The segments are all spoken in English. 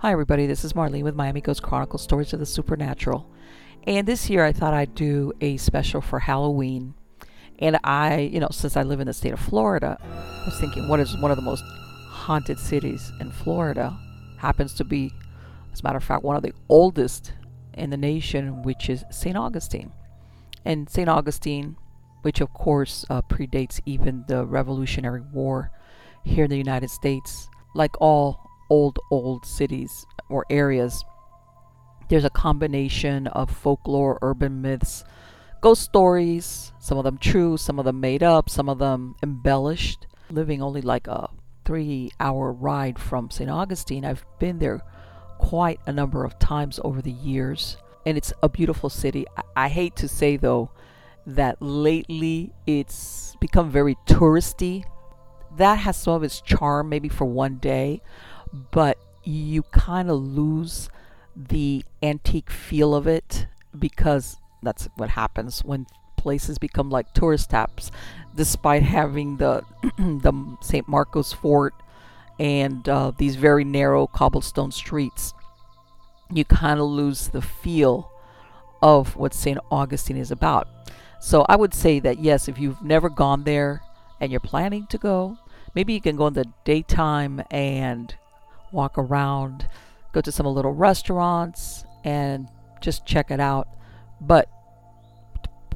Hi, everybody. This is Marlene with Miami Ghost Chronicles Stories of the Supernatural. And this year I thought I'd do a special for Halloween. And I, you know, since I live in the state of Florida, I was thinking, what is one of the most haunted cities in Florida? Happens to be, as a matter of fact, one of the oldest in the nation, which is St. Augustine. And St. Augustine, which of course uh, predates even the Revolutionary War here in the United States, like all old, old cities or areas, there's a combination of folklore, urban myths, ghost stories, some of them true, some of them made up, some of them embellished. Living only like a three hour ride from St. Augustine, I've been there quite a number of times over the years, and it's a beautiful city. I, I hate to say though that lately it's become very touristy. That has some of its charm, maybe for one day, but you kind of lose the antique feel of it because that's what happens when places become like tourist traps despite having the the St. Marcos fort and uh, these very narrow cobblestone streets you kind of lose the feel of what St. Augustine is about so I would say that yes if you've never gone there and you're planning to go maybe you can go in the daytime and walk around, go to some little restaurants, and just check it out. But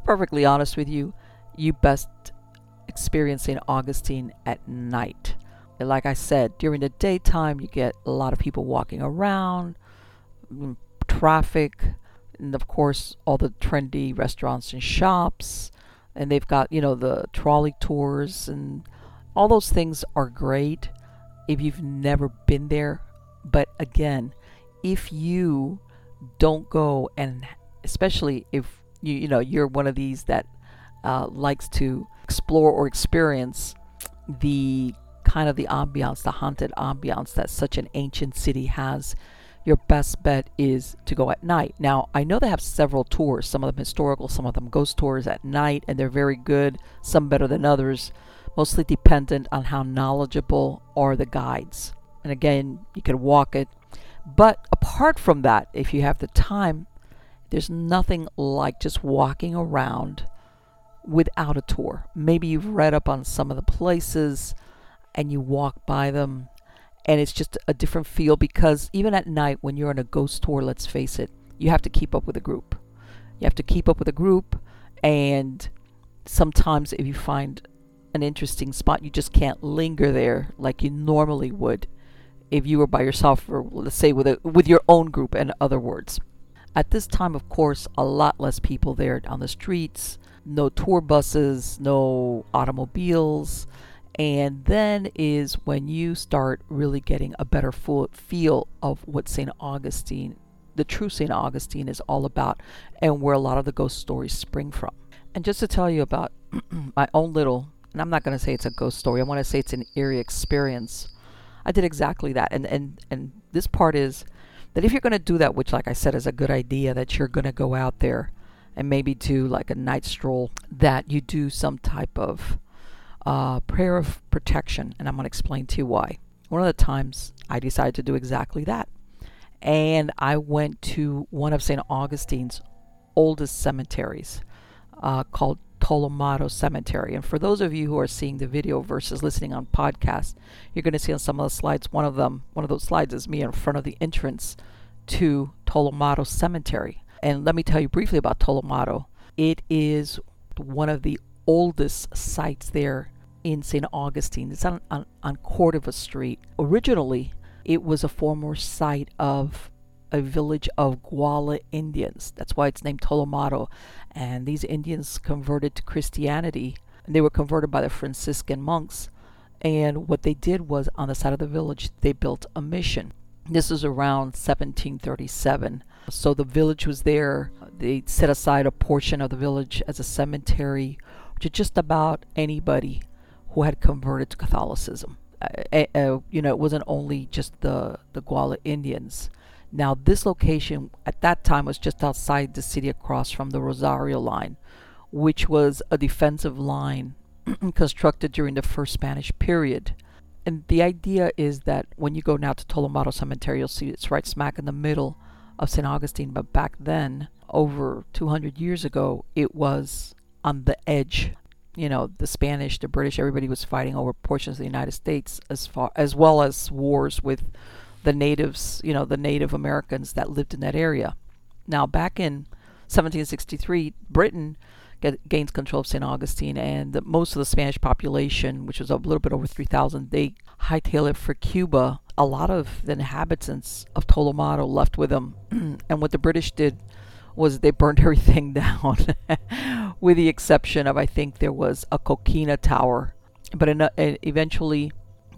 perfectly honest with you, you best experience St. Augustine at night. Like I said, during the daytime, you get a lot of people walking around, mm, traffic, and of course, all the trendy restaurants and shops. And they've got, you know, the trolley tours, and all those things are great if you've never been there. But again, if you don't go and especially if you you know you're one of these that uh, likes to explore or experience the kind of the ambiance, the haunted ambiance that such an ancient city has, your best bet is to go at night. Now, I know they have several tours, some of them historical, some of them ghost tours at night, and they're very good, some better than others mostly dependent on how knowledgeable are the guides. And again, you can walk it. But apart from that, if you have the time, there's nothing like just walking around without a tour. Maybe you've read up on some of the places and you walk by them and it's just a different feel because even at night when you're on a ghost tour, let's face it, you have to keep up with a group. You have to keep up with a group and sometimes if you find an interesting spot. You just can't linger there like you normally would if you were by yourself, or let's say with a, with your own group. In other words, at this time, of course, a lot less people there on the streets. No tour buses, no automobiles. And then is when you start really getting a better feel of what St. Augustine, the true St. Augustine, is all about and where a lot of the ghost stories spring from. And just to tell you about my own little and I'm not going to say it's a ghost story. I want to say it's an eerie experience. I did exactly that. And and and this part is that if you're going to do that, which like I said is a good idea that you're going to go out there and maybe do like a night stroll that you do some type of uh, prayer of protection and I'm going to explain to you why. One of the times I decided to do exactly that. And I went to one of St. Augustine's oldest cemeteries uh, called Tolomato Cemetery. And for those of you who are seeing the video versus listening on podcast, you're going to see on some of the slides, one of them, one of those slides is me in front of the entrance to Tolomato Cemetery. And let me tell you briefly about Tolomato. It is one of the oldest sites there in St. Augustine. It's on, on, on Cordova Street. Originally, it was a former site of a village of Guale Indians. That's why it's named Tolomato. And these Indians converted to Christianity. They were converted by the Franciscan monks. And what they did was on the side of the village, they built a mission. This is around 1737. So the village was there. They set aside a portion of the village as a cemetery to just about anybody who had converted to Catholicism. Uh, uh, you know, it wasn't only just the, the Guale Indians. Now, this location at that time was just outside the city across from the Rosario line, which was a defensive line constructed during the first Spanish period. And the idea is that when you go now to Tolomato Cemetery, you'll see it's right smack in the middle of St. Augustine. But back then, over 200 years ago, it was on the edge. You know, the Spanish, the British, everybody was fighting over portions of the United States as far as well as wars with the natives, you know, the Native Americans that lived in that area. Now, back in 1763, Britain get, gains control of St. Augustine, and the, most of the Spanish population, which was a little bit over 3,000, they hightail it for Cuba. A lot of the inhabitants of Tolomato left with them, and what the British did was they burned everything down, with the exception of I think there was a coquina tower, but a, uh, eventually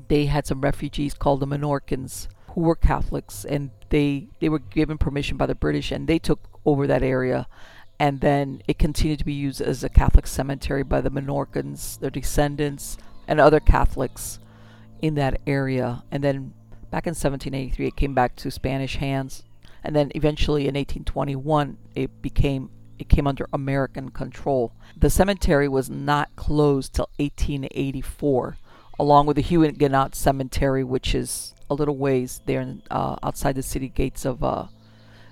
they had some refugees called the Menorcans who were Catholics, and they they were given permission by the British, and they took over that area, and then it continued to be used as a Catholic cemetery by the Menorcans, their descendants, and other Catholics in that area. And then back in 1783, it came back to Spanish hands, and then eventually in 1821, it became it came under American control. The cemetery was not closed till 1884, along with the Huguenot Cemetery, which is a little ways there in, uh, outside the city gates of uh,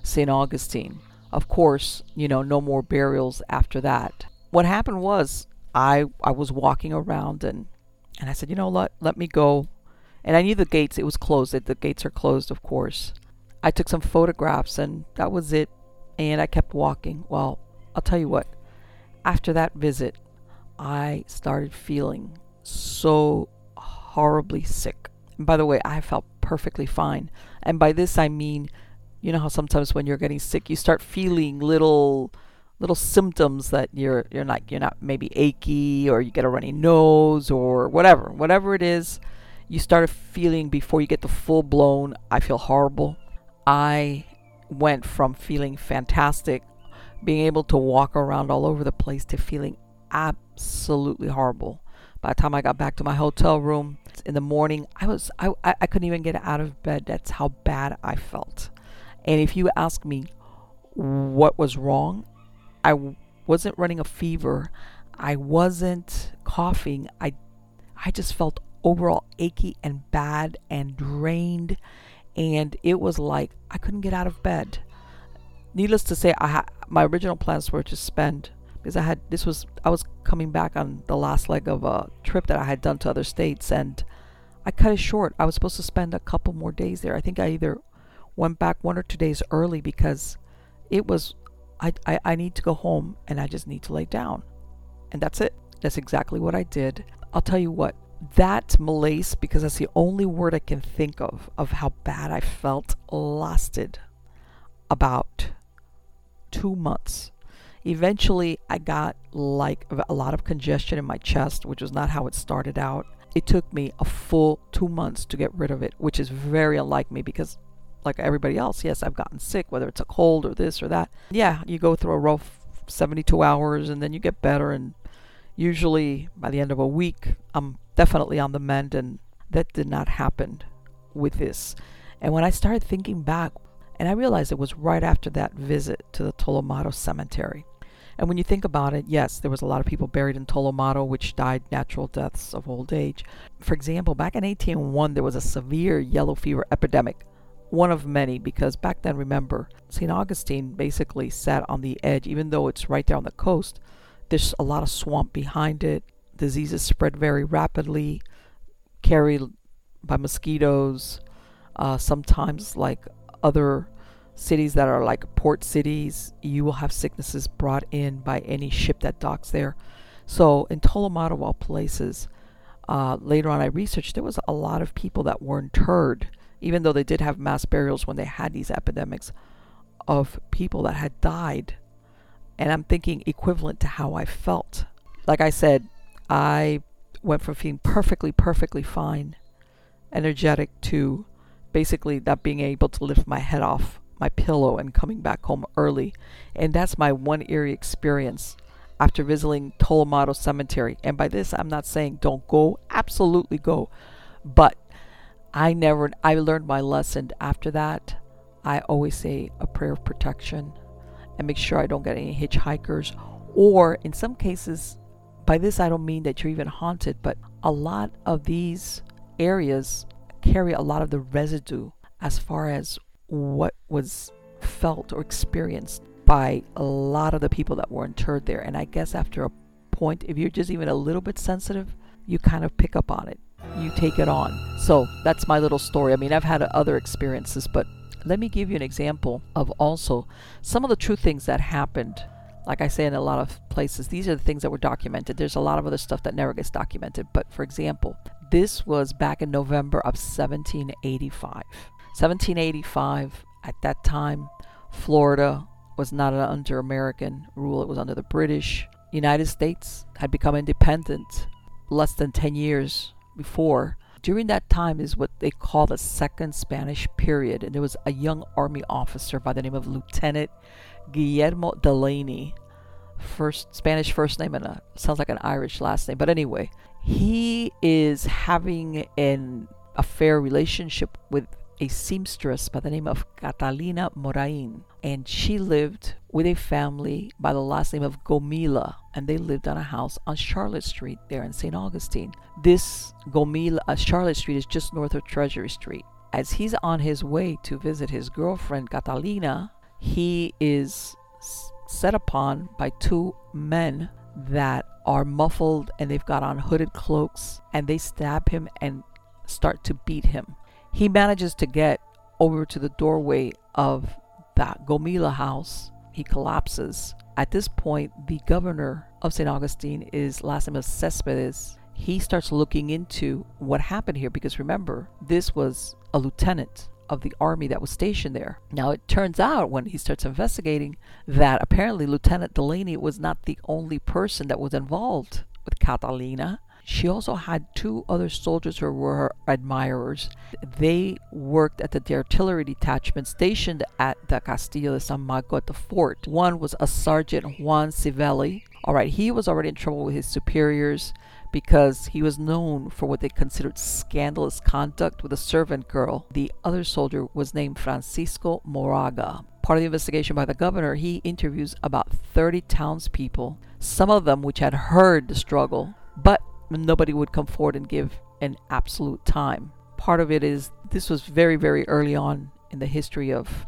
St. Augustine. Of course, you know, no more burials after that. What happened was I I was walking around and and I said, you know, let let me go. And I knew the gates. It was closed. The gates are closed, of course. I took some photographs and that was it. And I kept walking. Well, I'll tell you what. After that visit, I started feeling so horribly sick. By the way, I felt perfectly fine. And by this I mean, you know how sometimes when you're getting sick, you start feeling little little symptoms that you're you're not you're not maybe achy or you get a runny nose or whatever. Whatever it is, you start feeling before you get the full blown I feel horrible. I went from feeling fantastic, being able to walk around all over the place to feeling absolutely horrible. By the time I got back to my hotel room, in the morning. I was I, I couldn't even get out of bed. That's how bad I felt. And if you ask me what was wrong, I wasn't running a fever. I wasn't coughing. I I just felt overall achy and bad and drained and it was like I couldn't get out of bed. Needless to say, I ha- my original plans were to spend because I had this was I was coming back on the last leg of a trip that I had done to other states and I cut it short. I was supposed to spend a couple more days there. I think I either went back one or two days early because it was I, I, I need to go home and I just need to lay down. And that's it. That's exactly what I did. I'll tell you what, that malaise, because that's the only word I can think of, of how bad I felt, lasted about two months. Eventually, I got like a lot of congestion in my chest, which was not how it started out. It took me a full two months to get rid of it, which is very unlike me because, like everybody else, yes, I've gotten sick, whether it's a cold or this or that. Yeah, you go through a rough 72 hours and then you get better. And usually by the end of a week, I'm definitely on the mend. And that did not happen with this. And when I started thinking back, and I realized it was right after that visit to the Tolomato Cemetery. And when you think about it, yes, there was a lot of people buried in Tolomato which died natural deaths of old age. For example, back in 1801, there was a severe yellow fever epidemic. One of many, because back then, remember, St. Augustine basically sat on the edge, even though it's right there on the coast, there's a lot of swamp behind it. Diseases spread very rapidly, carried by mosquitoes. Uh, sometimes, like other cities that are like port cities, you will have sicknesses brought in by any ship that docks there. So in of all places, uh, later on I researched there was a lot of people that were interred, even though they did have mass burials when they had these epidemics, of people that had died. And I'm thinking equivalent to how I felt. Like I said, I went from feeling perfectly, perfectly fine, energetic, to basically not being able to lift my head off my pillow and coming back home early. And that's my one eerie experience after visiting Tolomato Cemetery. And by this, I'm not saying don't go, absolutely go. But I never, I learned my lesson after that. I always say a prayer of protection and make sure I don't get any hitchhikers. Or in some cases, by this I don't mean that you're even haunted, but a lot of these areas carry a lot of the residue as far as what was felt or experienced by a lot of the people that were interred there. And I guess after a point, if you're just even a little bit sensitive, you kind of pick up on it. You take it on. So that's my little story. I mean, I've had other experiences, but let me give you an example of also some of the true things that happened. Like I say in a lot of places, these are the things that were documented. There's a lot of other stuff that never gets documented. But for example, this was back in November of 1785. 1785, at that time, Florida was not under American rule, it was under the British. United States had become independent less than 10 years before. During that time is what they call the Second Spanish Period, and there was a young army officer by the name of Lieutenant Guillermo Delaney. First Spanish first name and a, sounds like an Irish last name, but anyway, he is having an affair relationship with a seamstress by the name of Catalina Morain. And she lived with a family by the last name of Gomila. And they lived on a house on Charlotte Street there in St. Augustine. This Gomila, uh, Charlotte Street is just north of Treasury Street. As he's on his way to visit his girlfriend Catalina, he is set upon by two men that are muffled and they've got on hooded cloaks and they stab him and start to beat him. He manages to get over to the doorway of that Gomila house. He collapses. At this point, the governor of St. Augustine is name Zéspedes. He starts looking into what happened here because remember, this was a lieutenant of the army that was stationed there. Now, it turns out when he starts investigating that apparently Lieutenant Delaney was not the only person that was involved with Catalina. She also had two other soldiers who were her admirers. They worked at the artillery detachment stationed at the Castillo de San Marco at the fort. One was a Sergeant Juan Civelli. All right, he was already in trouble with his superiors because he was known for what they considered scandalous conduct with a servant girl. The other soldier was named Francisco Moraga. Part of the investigation by the governor, he interviews about 30 townspeople, some of them which had heard the struggle, but nobody would come forward and give an absolute time. Part of it is this was very, very early on in the history of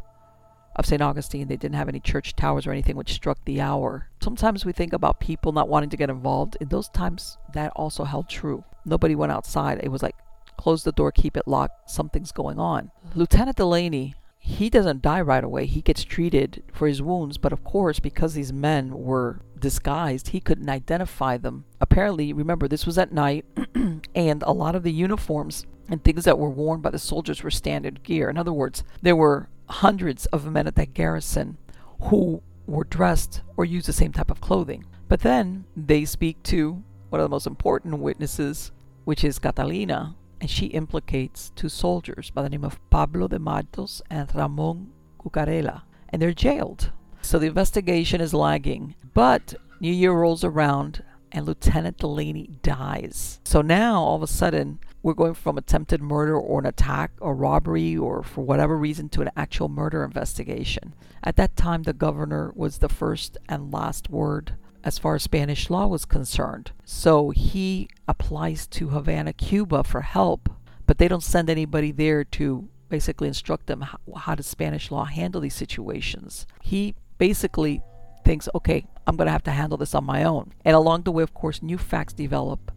of St. Augustine. They didn't have any church towers or anything which struck the hour. Sometimes we think about people not wanting to get involved. In those times, that also held true. Nobody went outside. It was like, close the door, keep it locked, something's going on. Lieutenant Delaney, he doesn't die right away. He gets treated for his wounds, but of course, because these men were disguised, he couldn't identify them. Apparently, remember, this was at night, and a lot of the uniforms and things that were worn by the soldiers were standard gear. In other words, there were hundreds of men at that garrison who were dressed or used the same type of clothing. But then they speak to one of the most important witnesses, which is Catalina, and she implicates two soldiers by the name of Pablo de Matos and Ramon Cucarella, and they're jailed. So the investigation is lagging. But New Year rolls around and Lieutenant Delaney dies. So now all of a sudden we're going from attempted murder or an attack or robbery or for whatever reason to an actual murder investigation. At that time the governor was the first and last word as far as Spanish law was concerned. So he applies to Havana, Cuba for help, but they don't send anybody there to basically instruct them how, how does Spanish law handle these situations. He basically thinks, okay, I'm going to have to handle this on my own. And along the way, of course, new facts develop.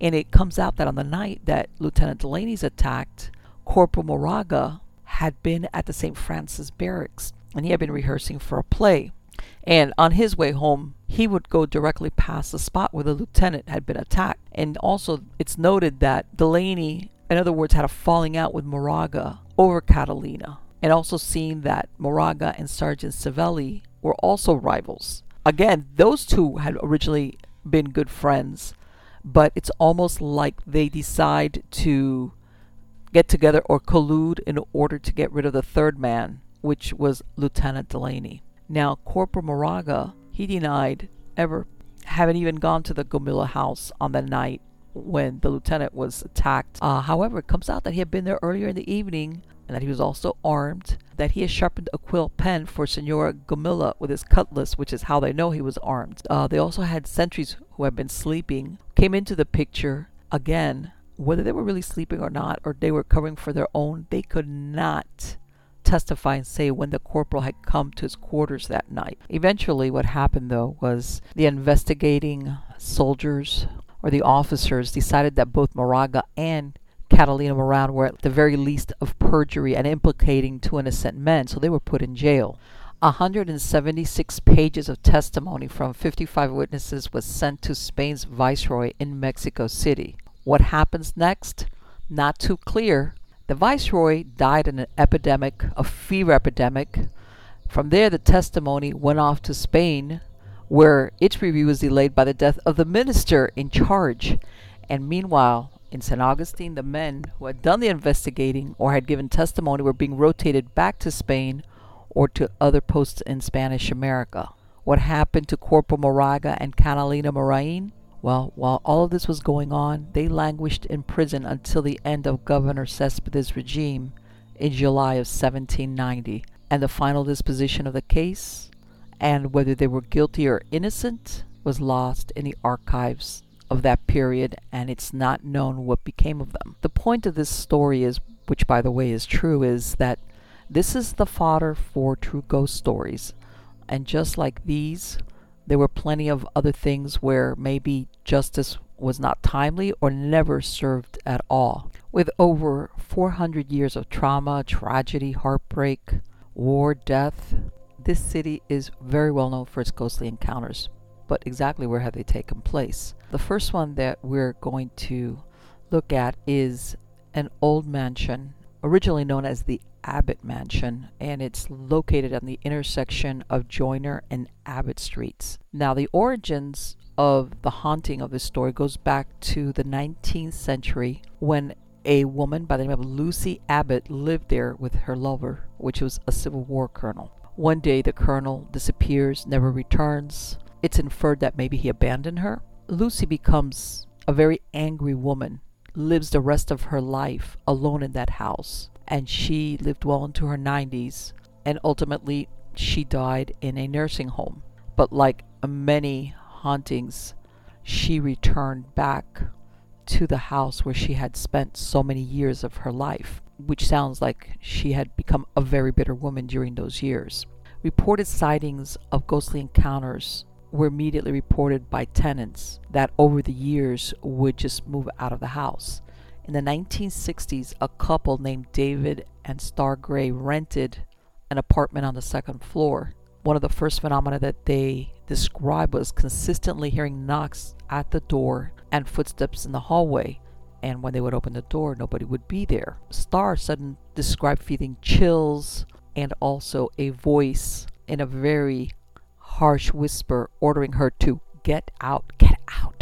And it comes out that on the night that Lieutenant Delaney's attacked, Corporal Moraga had been at the St. Francis barracks and he had been rehearsing for a play. And on his way home, he would go directly past the spot where the lieutenant had been attacked. And also, it's noted that Delaney, in other words, had a falling out with Moraga over Catalina. And also seeing that Moraga and Sergeant Savelli were also rivals. Again, those two had originally been good friends, but it's almost like they decide to get together or collude in order to get rid of the third man, which was Lieutenant Delaney. Now, Corporal Moraga, he denied ever having even gone to the Gomila house on the night when the lieutenant was attacked. Uh, however, it comes out that he had been there earlier in the evening and that he was also armed, that he had sharpened a quill pen for Senora Gomila with his cutlass, which is how they know he was armed. Uh, they also had sentries who had been sleeping, came into the picture again. Whether they were really sleeping or not, or they were covering for their own, they could not testify and say when the corporal had come to his quarters that night. Eventually, what happened though was the investigating soldiers or the officers decided that both Moraga and Catalina Moran were at the very least of perjury and implicating two innocent men, so they were put in jail. 176 pages of testimony from 55 witnesses was sent to Spain's viceroy in Mexico City. What happens next? Not too clear. The viceroy died in an epidemic, a fever epidemic. From there, the testimony went off to Spain, where its review was delayed by the death of the minister in charge. And meanwhile, in St. Augustine, the men who had done the investigating or had given testimony were being rotated back to Spain or to other posts in Spanish America. What happened to Corporal Moraga and Catalina Morain? Well, while all of this was going on, they languished in prison until the end of Governor Zéspedes' regime in July of 1790, and the final disposition of the case, and whether they were guilty or innocent, was lost in the archives of that period, and it's not known what became of them. The point of this story is, which by the way is true, is that this is the fodder for true ghost stories. And just like these, there were plenty of other things where maybe justice was not timely or never served at all. With over 400 years of trauma, tragedy, heartbreak, war, death, this city is very well known for its ghostly encounters but exactly where have they taken place? The first one that we're going to look at is an old mansion, originally known as the Abbott Mansion, and it's located on the intersection of Joiner and Abbott Streets. Now, the origins of the haunting of this story goes back to the 19th century when a woman by the name of Lucy Abbott lived there with her lover, which was a Civil War colonel. One day, the colonel disappears, never returns it's inferred that maybe he abandoned her. Lucy becomes a very angry woman, lives the rest of her life alone in that house, and she lived well into her 90s, and ultimately she died in a nursing home. But like many hauntings, she returned back to the house where she had spent so many years of her life, which sounds like she had become a very bitter woman during those years. Reported sightings of ghostly encounters were immediately reported by tenants that over the years would just move out of the house. In the 1960s, a couple named David and Star Gray rented an apartment on the second floor. One of the first phenomena that they described was consistently hearing knocks at the door and footsteps in the hallway. And when they would open the door, nobody would be there. Star suddenly described feeling chills and also a voice in a very harsh whisper ordering her to get out, get out.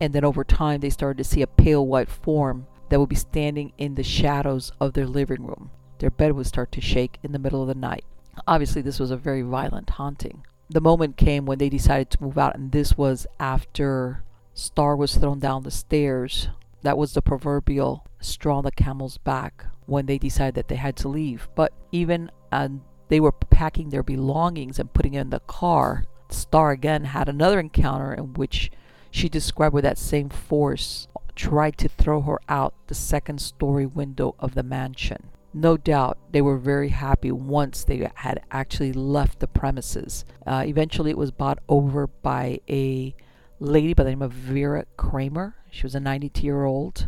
And then over time, they started to see a pale white form that would be standing in the shadows of their living room. Their bed would start to shake in the middle of the night. Obviously, this was a very violent haunting. The moment came when they decided to move out, and this was after Star was thrown down the stairs. That was the proverbial straw on the camel's back when they decided that they had to leave. But even and they were packing their belongings and putting it in the car. Star again had another encounter in which she described where that same force tried to throw her out the second story window of the mansion. no doubt they were very happy once they had actually left the premises. Uh, eventually, it was bought over by a lady by the name of Vera Kramer. She was a 92 year old,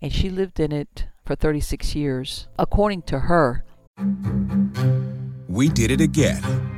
and she lived in it for 36 years. According to her, we did it again.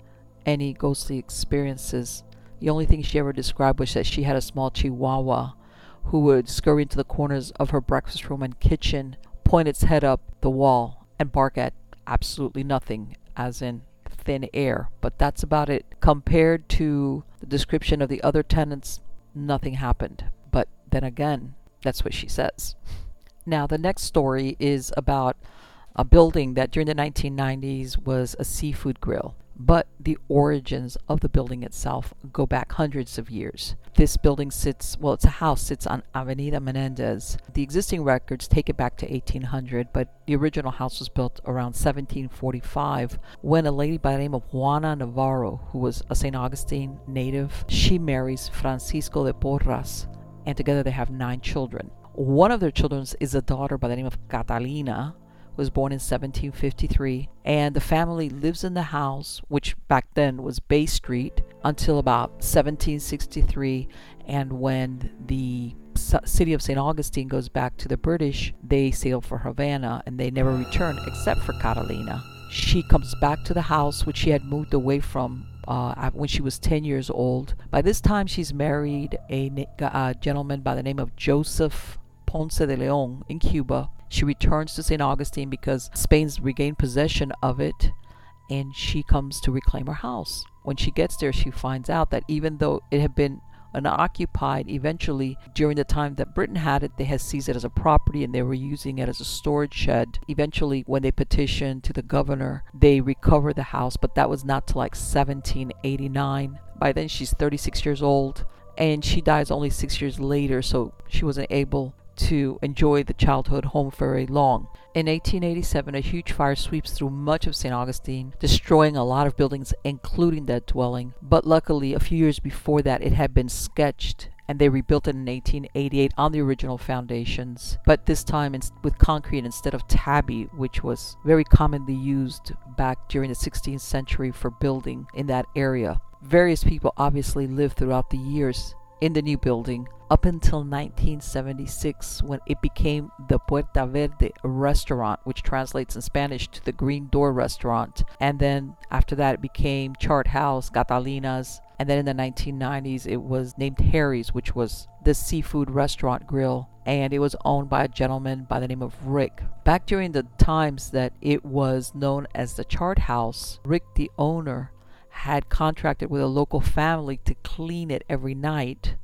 any ghostly experiences. The only thing she ever described was that she had a small chihuahua who would scurry into the corners of her breakfast room and kitchen, point its head up the wall, and bark at absolutely nothing, as in thin air. But that's about it. Compared to the description of the other tenants, nothing happened. But then again, that's what she says. Now, the next story is about a building that during the 1990s was a seafood grill but the origins of the building itself go back hundreds of years. This building sits, well, it's a house, sits on Avenida Menendez. The existing records take it back to 1800, but the original house was built around 1745 when a lady by the name of Juana Navarro, who was a St. Augustine native, she marries Francisco de Porras, and together they have nine children. One of their children is a daughter by the name of Catalina, was born in 1753, and the family lives in the house, which back then was Bay Street, until about 1763. And when the city of St. Augustine goes back to the British, they sail for Havana and they never return except for Catalina. She comes back to the house which she had moved away from uh, when she was 10 years old. By this time, she's married a, a gentleman by the name of Joseph Ponce de Leon in Cuba. She returns to St. Augustine because Spain's regained possession of it and she comes to reclaim her house. When she gets there, she finds out that even though it had been unoccupied, eventually, during the time that Britain had it, they had seized it as a property and they were using it as a storage shed. Eventually, when they petitioned to the governor, they recovered the house, but that was not till like 1789. By then, she's 36 years old and she dies only six years later, so she wasn't able to enjoy the childhood home for very long. In 1887, a huge fire sweeps through much of St. Augustine, destroying a lot of buildings, including that dwelling. But luckily, a few years before that, it had been sketched and they rebuilt it in 1888 on the original foundations, but this time with concrete instead of tabby, which was very commonly used back during the 16th century for building in that area. Various people obviously lived throughout the years in the new building up until 1976 when it became the Puerta Verde restaurant, which translates in Spanish to the Green Door restaurant. And then after that, it became Chart House, Catalina's. And then in the 1990s, it was named Harry's, which was the seafood restaurant grill. And it was owned by a gentleman by the name of Rick. Back during the times that it was known as the Chart House, Rick, the owner, had contracted with a local family to clean it every night,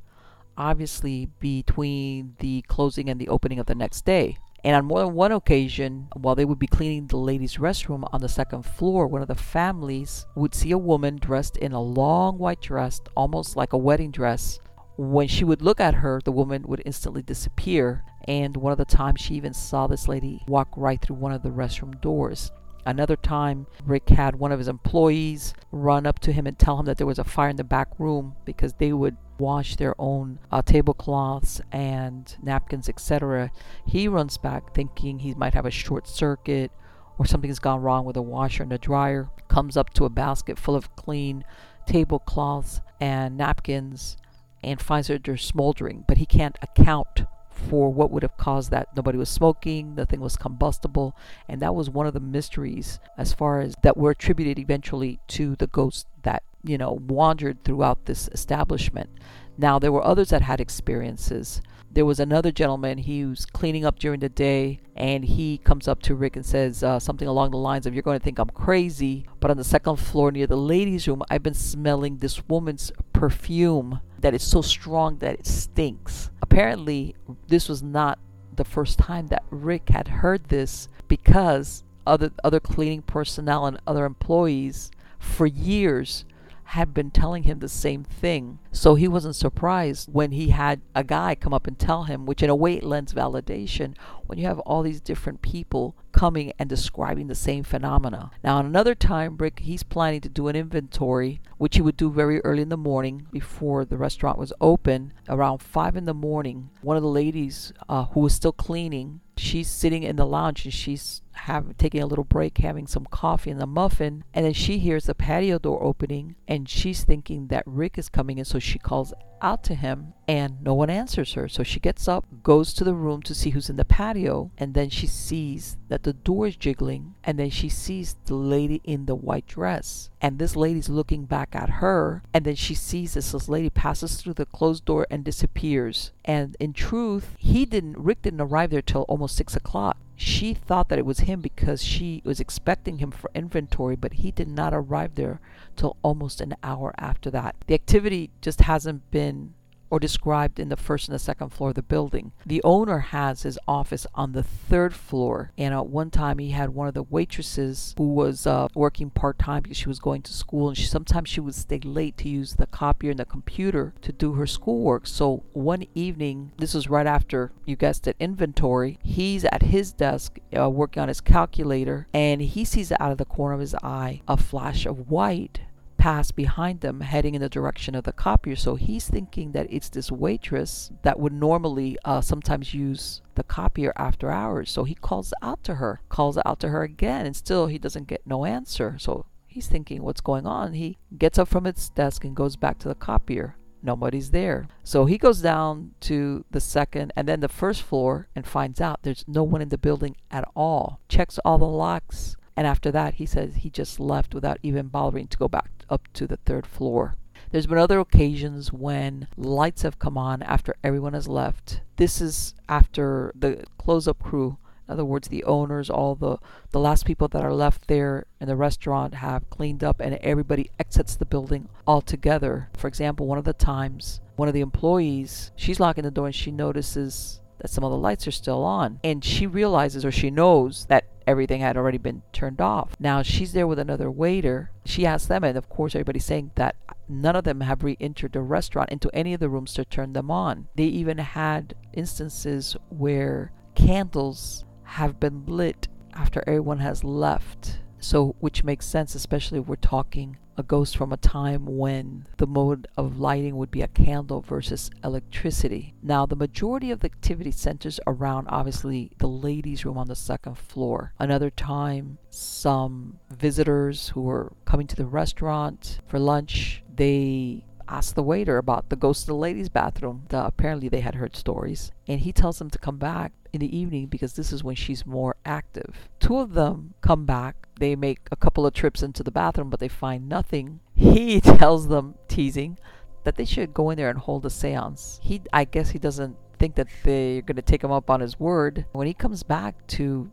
obviously between the closing and the opening of the next day. And on more than one occasion, while they would be cleaning the ladies' restroom on the second floor, one of the families would see a woman dressed in a long white dress, almost like a wedding dress. When she would look at her, the woman would instantly disappear. And one of the times, she even saw this lady walk right through one of the restroom doors. Another time, Rick had one of his employees run up to him and tell him that there was a fire in the back room because they would wash their own uh, tablecloths and napkins, etc. He runs back thinking he might have a short circuit or something's gone wrong with the washer and the dryer. Comes up to a basket full of clean tablecloths and napkins and finds that they're smoldering, but he can't account for what would have caused that. Nobody was smoking, nothing was combustible, and that was one of the mysteries as far as that were attributed eventually to the ghost that, you know, wandered throughout this establishment. Now, there were others that had experiences. There was another gentleman, he was cleaning up during the day, and he comes up to Rick and says uh, something along the lines of, You're going to think I'm crazy, but on the second floor near the ladies' room, I've been smelling this woman's perfume that is so strong that it stinks. Apparently, this was not the first time that Rick had heard this because other other cleaning personnel and other employees for years had been telling him the same thing. So he wasn't surprised when he had a guy come up and tell him, which in a way lends validation when you have all these different people coming and describing the same phenomena. Now, on another time, Rick, he's planning to do an inventory, which he would do very early in the morning before the restaurant was open. Around 5 in the morning, one of the ladies uh, who was still cleaning she's sitting in the lounge and she's have taking a little break, having some coffee and a muffin, and then she hears the patio door opening, and she's thinking that Rick is coming in, so she calls out to him, and no one answers her. So she gets up, goes to the room to see who's in the patio, and then she sees that the door is jiggling, and then she sees the lady in the white dress, and this lady's looking back at her, and then she sees this, this lady passes through the closed door and disappears. And in truth, he didn't, Rick didn't arrive there till almost six o'clock she thought that it was him because she was expecting him for inventory, but he did not arrive there till almost an hour after that. The activity just hasn't been or described in the first and the second floor of the building. The owner has his office on the third floor, and at one time he had one of the waitresses who was uh, working part time because she was going to school, and she, sometimes she would stay late to use the copier and the computer to do her schoolwork. So one evening, this was right after you guessed it, inventory. He's at his desk uh, working on his calculator, and he sees out of the corner of his eye a flash of white pass behind them heading in the direction of the copier. So he's thinking that it's this waitress that would normally uh, sometimes use the copier after hours. So he calls out to her, calls out to her again, and still he doesn't get no answer. So he's thinking, what's going on? He gets up from his desk and goes back to the copier. Nobody's there. So he goes down to the second and then the first floor and finds out there's no one in the building at all. Checks all the locks. And after that, he says he just left without even bothering to go back up to the third floor. There's been other occasions when lights have come on after everyone has left. This is after the close up crew, in other words, the owners, all the, the last people that are left there in the restaurant have cleaned up and everybody exits the building altogether. For example, one of the times, one of the employees, she's locking the door and she notices that some of the lights are still on. And she realizes or she knows that everything had already been turned off. Now she's there with another waiter. She asks them, and of course, everybody's saying that none of them have re entered the restaurant into any of the rooms to turn them on. They even had instances where candles have been lit after everyone has left. So, which makes sense, especially if we're talking a ghost from a time when the mode of lighting would be a candle versus electricity. Now, the majority of the activity centers around obviously the ladies' room on the second floor. Another time, some visitors who were coming to the restaurant for lunch, they asked the waiter about the ghost of the ladies' bathroom. Apparently, they had heard stories, and he tells them to come back in the evening because this is when she's more active. Two of them come back. They make a couple of trips into the bathroom, but they find nothing. He tells them, teasing, that they should go in there and hold a seance. He, I guess, he doesn't think that they're going to take him up on his word. When he comes back to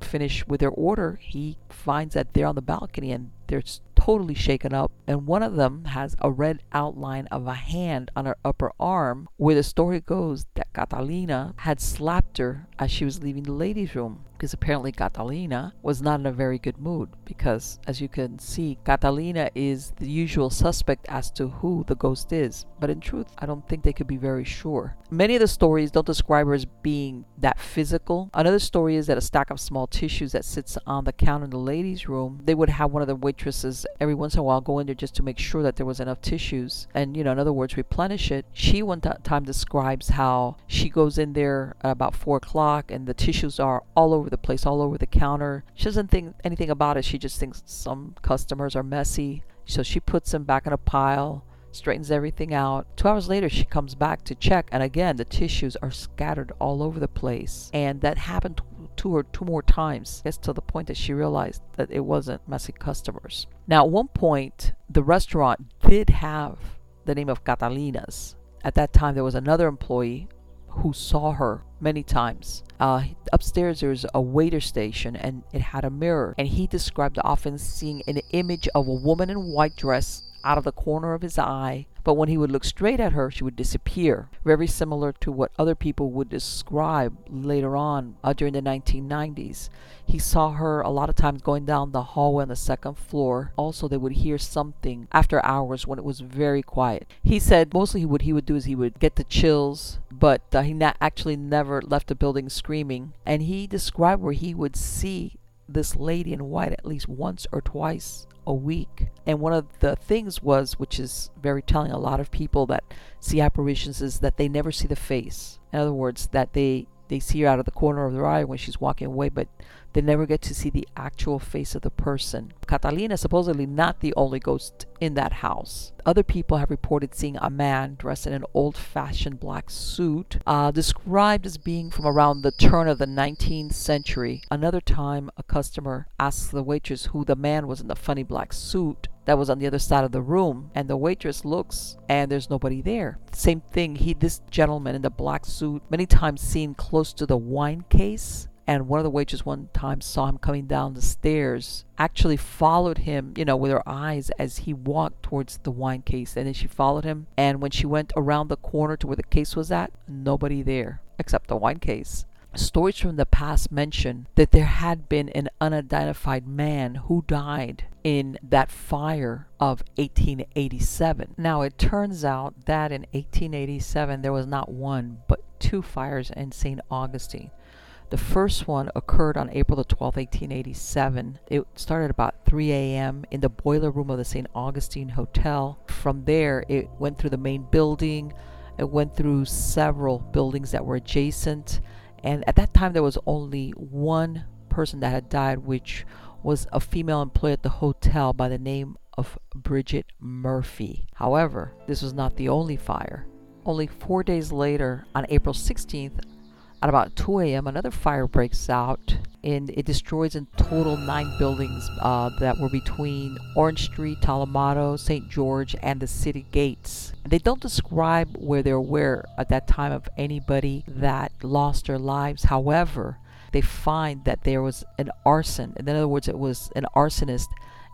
finish with their order, he finds that they're on the balcony and they're totally shaken up. And one of them has a red outline of a hand on her upper arm, where the story goes that Catalina had slapped her as she was leaving the ladies' room because apparently Catalina was not in a very good mood because as you can see Catalina is the usual suspect as to who the ghost is but in truth I don't think they could be very sure. Many of the stories don't describe her as being that physical. Another story is that a stack of small tissues that sits on the counter in the ladies room they would have one of the waitresses every once in a while go in there just to make sure that there was enough tissues and you know in other words replenish it. She one t- time describes how she goes in there at about four o'clock and the tissues are all over over the place, all over the counter. She doesn't think anything about it. She just thinks some customers are messy. So she puts them back in a pile, straightens everything out. Two hours later, she comes back to check, and again, the tissues are scattered all over the place. And that happened two or two more times. It's to the point that she realized that it wasn't messy customers. Now, at one point, the restaurant did have the name of Catalina's. At that time, there was another employee who saw her many times. Uh, upstairs there's a waiter station and it had a mirror and he described often seeing an image of a woman in white dress out of the corner of his eye But when he would look straight at her, she would disappear. Very similar to what other people would describe later on uh, during the 1990s. He saw her a lot of times going down the hallway on the second floor. Also, they would hear something after hours when it was very quiet. He said mostly what he would do is he would get the chills, but uh, he na- actually never left the building screaming. And he described where he would see this lady in white at least once or twice a week. And one of the things was, which is very telling, a lot of people that see apparitions is that they never see the face. In other words, that they they see her out of the corner of their eye when she's walking away, but they never get to see the actual face of the person. Catalina is supposedly not the only ghost in that house. Other people have reported seeing a man dressed in an old fashioned black suit, uh, described as being from around the turn of the 19th century. Another time, a customer asks the waitress who the man was in the funny black suit that was on the other side of the room and the waitress looks and there's nobody there same thing he this gentleman in the black suit many times seen close to the wine case and one of the waitresses one time saw him coming down the stairs actually followed him you know with her eyes as he walked towards the wine case and then she followed him and when she went around the corner to where the case was at nobody there except the wine case Stories from the past mention that there had been an unidentified man who died in that fire of 1887. Now, it turns out that in 1887 there was not one but two fires in St. Augustine. The first one occurred on April the 12th, 1887. It started about 3 a.m. in the boiler room of the St. Augustine Hotel. From there, it went through the main building. It went through several buildings that were adjacent. And at that time, there was only one person that had died, which was a female employee at the hotel by the name of Bridget Murphy. However, this was not the only fire. Only four days later, on April 16th, at about 2 a.m., another fire breaks out and it destroys in total nine buildings uh, that were between Orange Street, Tolomato, St. George, and the city gates. They don't describe where they're aware at that time of anybody that lost their lives. However, they find that there was an arson. In other words, it was an arsonist.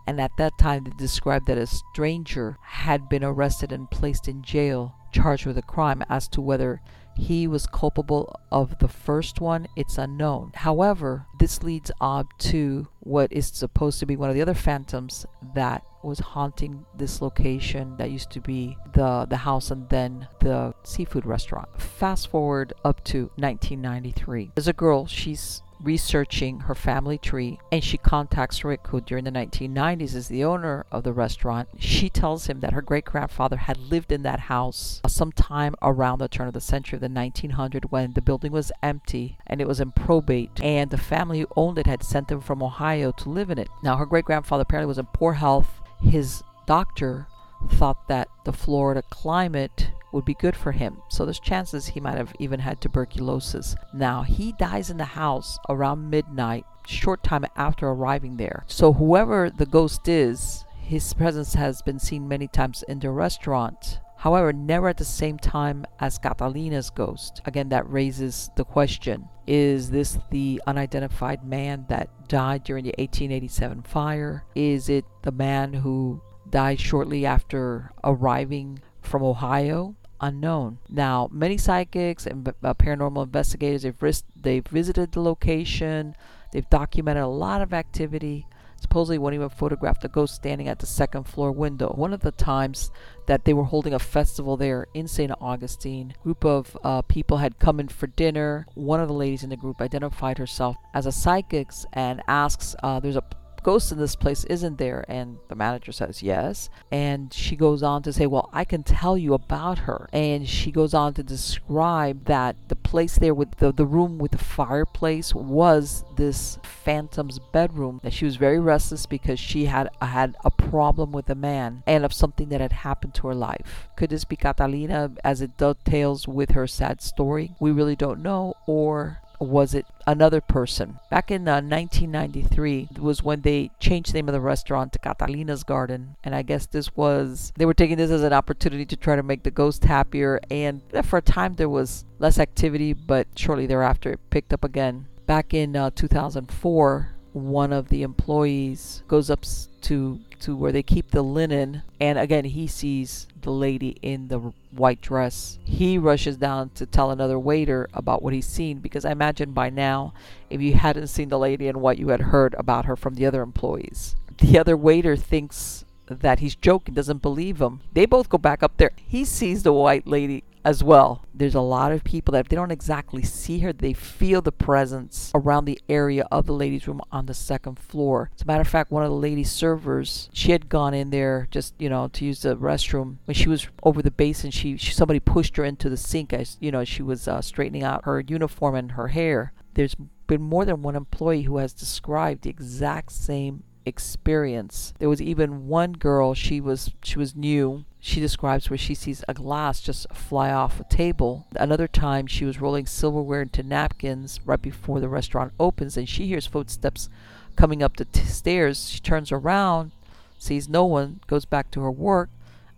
And at that time, they described that a stranger had been arrested and placed in jail, charged with a crime. As to whether he was culpable of the first one, it's unknown. However, this leads up to what is supposed to be one of the other phantoms that was haunting this location that used to be the the house and then the seafood restaurant. Fast forward up to 1993. There's a girl, she's researching her family tree and she contacts Rick, who during the 1990s is the owner of the restaurant. She tells him that her great grandfather had lived in that house sometime around the turn of the century of the 1900 when the building was empty and it was in probate and the family who owned it had sent him from Ohio to live in it. Now her great grandfather apparently was in poor health. His doctor thought that the Florida climate would be good for him. So there's chances he might have even had tuberculosis. Now, he dies in the house around midnight, short time after arriving there. So whoever the ghost is, his presence has been seen many times in the restaurant. However, never at the same time as Catalina's ghost. Again, that raises the question is this the unidentified man that died during the 1887 fire? Is it the man who died shortly after arriving from Ohio? Unknown. Now, many psychics and uh, paranormal investigators they've, ris- they've visited the location. They've documented a lot of activity. Supposedly, one even photographed a ghost standing at the second floor window. One of the times that they were holding a festival there in St. Augustine, a group of uh, people had come in for dinner. One of the ladies in the group identified herself as a psychic and asks, uh, "There's a ghost in this place, isn't there? And the manager says yes. And she goes on to say, Well, I can tell you about her. And she goes on to describe that the place there with the, the room with the fireplace was this phantom's bedroom. That she was very restless because she had had a problem with a man and of something that had happened to her life. Could this be Catalina as it dovetails with her sad story? We really don't know. Or was it another person? Back in uh, 1993 was when they changed the name of the restaurant to Catalina's Garden, and I guess this was they were taking this as an opportunity to try to make the ghost happier. And for a time there was less activity, but shortly thereafter it picked up again. Back in uh, 2004, one of the employees goes up to to where they keep the linen and again he sees the lady in the white dress he rushes down to tell another waiter about what he's seen because i imagine by now if you hadn't seen the lady and what you had heard about her from the other employees the other waiter thinks that he's joking, doesn't believe him. They both go back up there. He sees the white lady as well. There's a lot of people that if they don't exactly see her, they feel the presence around the area of the ladies' room on the second floor. As a matter of fact, one of the lady servers, she had gone in there just, you know, to use the restroom. When she was over the basin, she, she somebody pushed her into the sink as, you know, she was uh, straightening out her uniform and her hair. There's been more than one employee who has described the exact same experience. There was even one girl, she was she was new. She describes where she sees a glass just fly off a table. Another time she was rolling silverware into napkins right before the restaurant opens and she hears footsteps coming up the t- stairs. She turns around, sees no one, goes back to her work,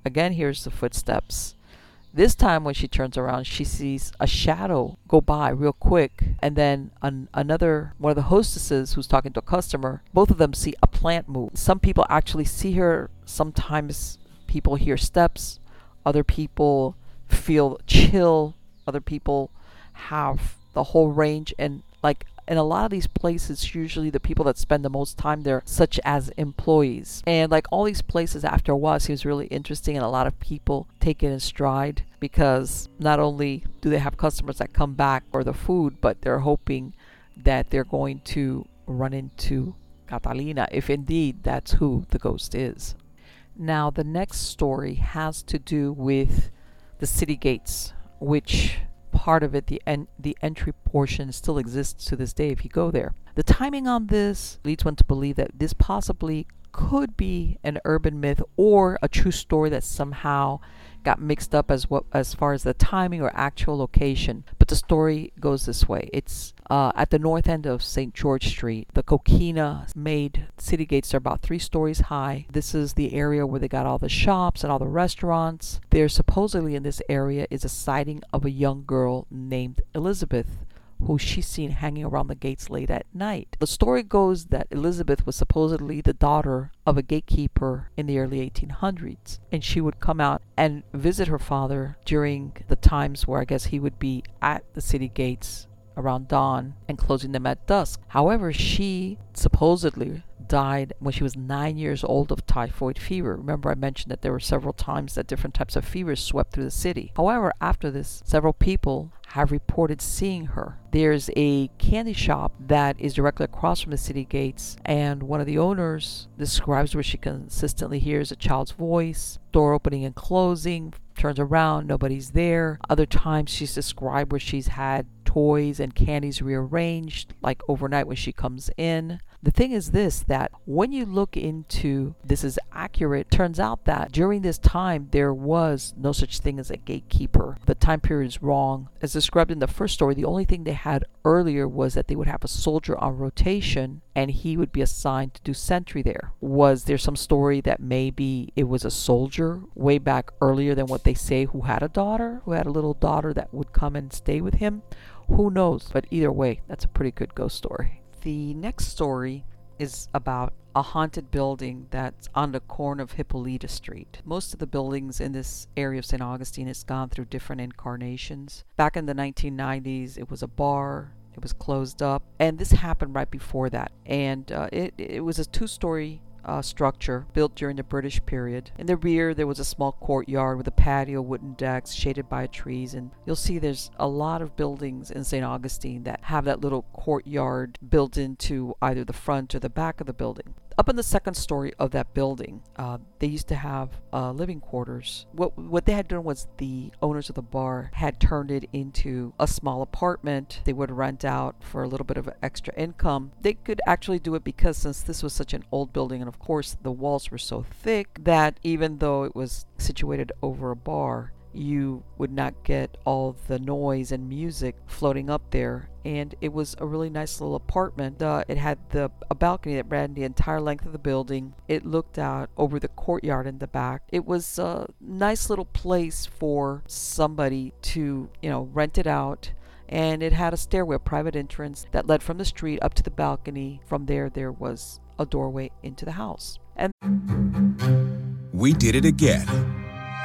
again hears the footsteps. This time, when she turns around, she sees a shadow go by real quick, and then an, another one of the hostesses who's talking to a customer. Both of them see a plant move. Some people actually see her. Sometimes people hear steps. Other people feel chill. Other people have the whole range, and like in a lot of these places, usually the people that spend the most time there, such as employees. And like all these places, after a while, seems really interesting, and a lot of people take it in stride because not only do they have customers that come back for the food, but they're hoping that they're going to run into Catalina if indeed that's who the ghost is. Now, the next story has to do with the city gates, which part of it, the en- the entry portion, still exists to this day if you go there. The timing on this leads one to believe that this possibly could be an urban myth or a true story that somehow got mixed up as what as far as the timing or actual location. But the story goes this way: it's uh, at the north end of St. George Street. The Coquina made city gates are about three stories high. This is the area where they got all the shops and all the restaurants. There supposedly in this area is a sighting of a young girl named Elizabeth who she's seen hanging around the gates late at night. The story goes that Elizabeth was supposedly the daughter of a gatekeeper in the early 1800s, and she would come out and visit her father during the times where I guess he would be at the city gates around dawn and closing them at dusk. However, she supposedly died when she was nine years old of typhoid fever. Remember, I mentioned that there were several times that different types of fevers swept through the city. However, after this, several people have reported seeing her. There's a candy shop that is directly across from the city gates, and one of the owners describes where she consistently hears a child's voice, door opening and closing, turns around, nobody's there. Other times she's described where she's had toys and candies rearranged, like overnight when she comes in. The thing is this that when you look into this is accurate, turns out that during this time there was no such thing as a gatekeeper. The time period is wrong. As described in the first story, the only thing they had earlier was that they would have a soldier on rotation and he would be assigned to do sentry there. Was there some story that maybe it was a soldier way back earlier than what they say who had a daughter, who had a little daughter that would come and stay with him? Who knows? But either way, that's a pretty good ghost story. The next story is about a haunted building that's on the corner of Hypolita Street. Most of the buildings in this area of St. Augustine has gone through different incarnations. Back in the 1990s, it was a bar. It was closed up, and this happened right before that. And uh, it it was a two-story uh, structure built during the British period. In the rear, there was a small courtyard with a patio, wooden decks, shaded by trees, and you'll see there's a lot of buildings in St. Augustine that have that little courtyard built into either the front or the back of the building up in the second story of that building, uh, they used to have uh, living quarters. What what they had done was the owners of the bar had turned it into a small apartment. They would rent out for a little bit of extra income. They could actually do it because since this was such an old building, and of course the walls were so thick that even though it was situated over a bar, you would not get all the noise and music floating up there. And it was a really nice little apartment. Uh, it had the a balcony that ran the entire length of the building. It looked out over the courtyard in the back. It was a nice little place for somebody to, you know, rent it out and it had a stairway, a private entrance that led from the street up to the balcony. From there, there was a doorway into the house. And we did it again.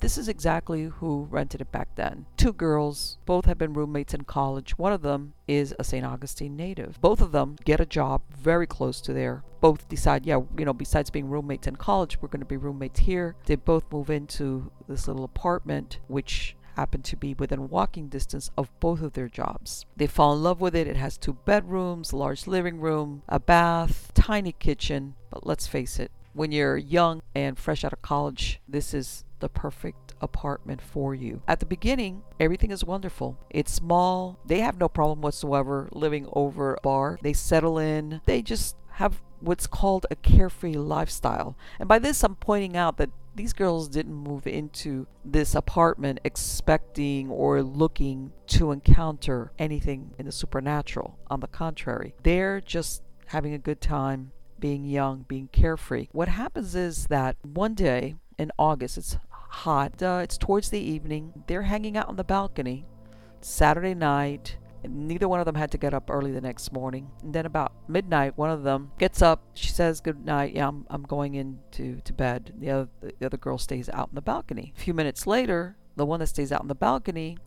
This is exactly who rented it back then. Two girls, both have been roommates in college. One of them is a St. Augustine native. Both of them get a job very close to there. Both decide, yeah, you know, besides being roommates in college, we're going to be roommates here. They both move into this little apartment, which happened to be within walking distance of both of their jobs. They fall in love with it. It has two bedrooms, large living room, a bath, tiny kitchen. But let's face it, when you're young and fresh out of college, this is the perfect apartment for you. At the beginning, everything is wonderful. It's small. They have no problem whatsoever living over a bar. They settle in. They just have what's called a carefree lifestyle. And by this, I'm pointing out that these girls didn't move into this apartment expecting or looking to encounter anything in the supernatural. On the contrary, they're just having a good time, being young, being carefree. What happens is that one day in August, it's hot. Uh, it's towards the evening. They're hanging out on the balcony. Saturday night. Neither one of them had to get up early the next morning. And then about midnight, one of them gets up. She says good night. Yeah, I'm, I'm going into to bed. The other, the other girl stays out on the balcony. A few minutes later, the one that stays out on the balcony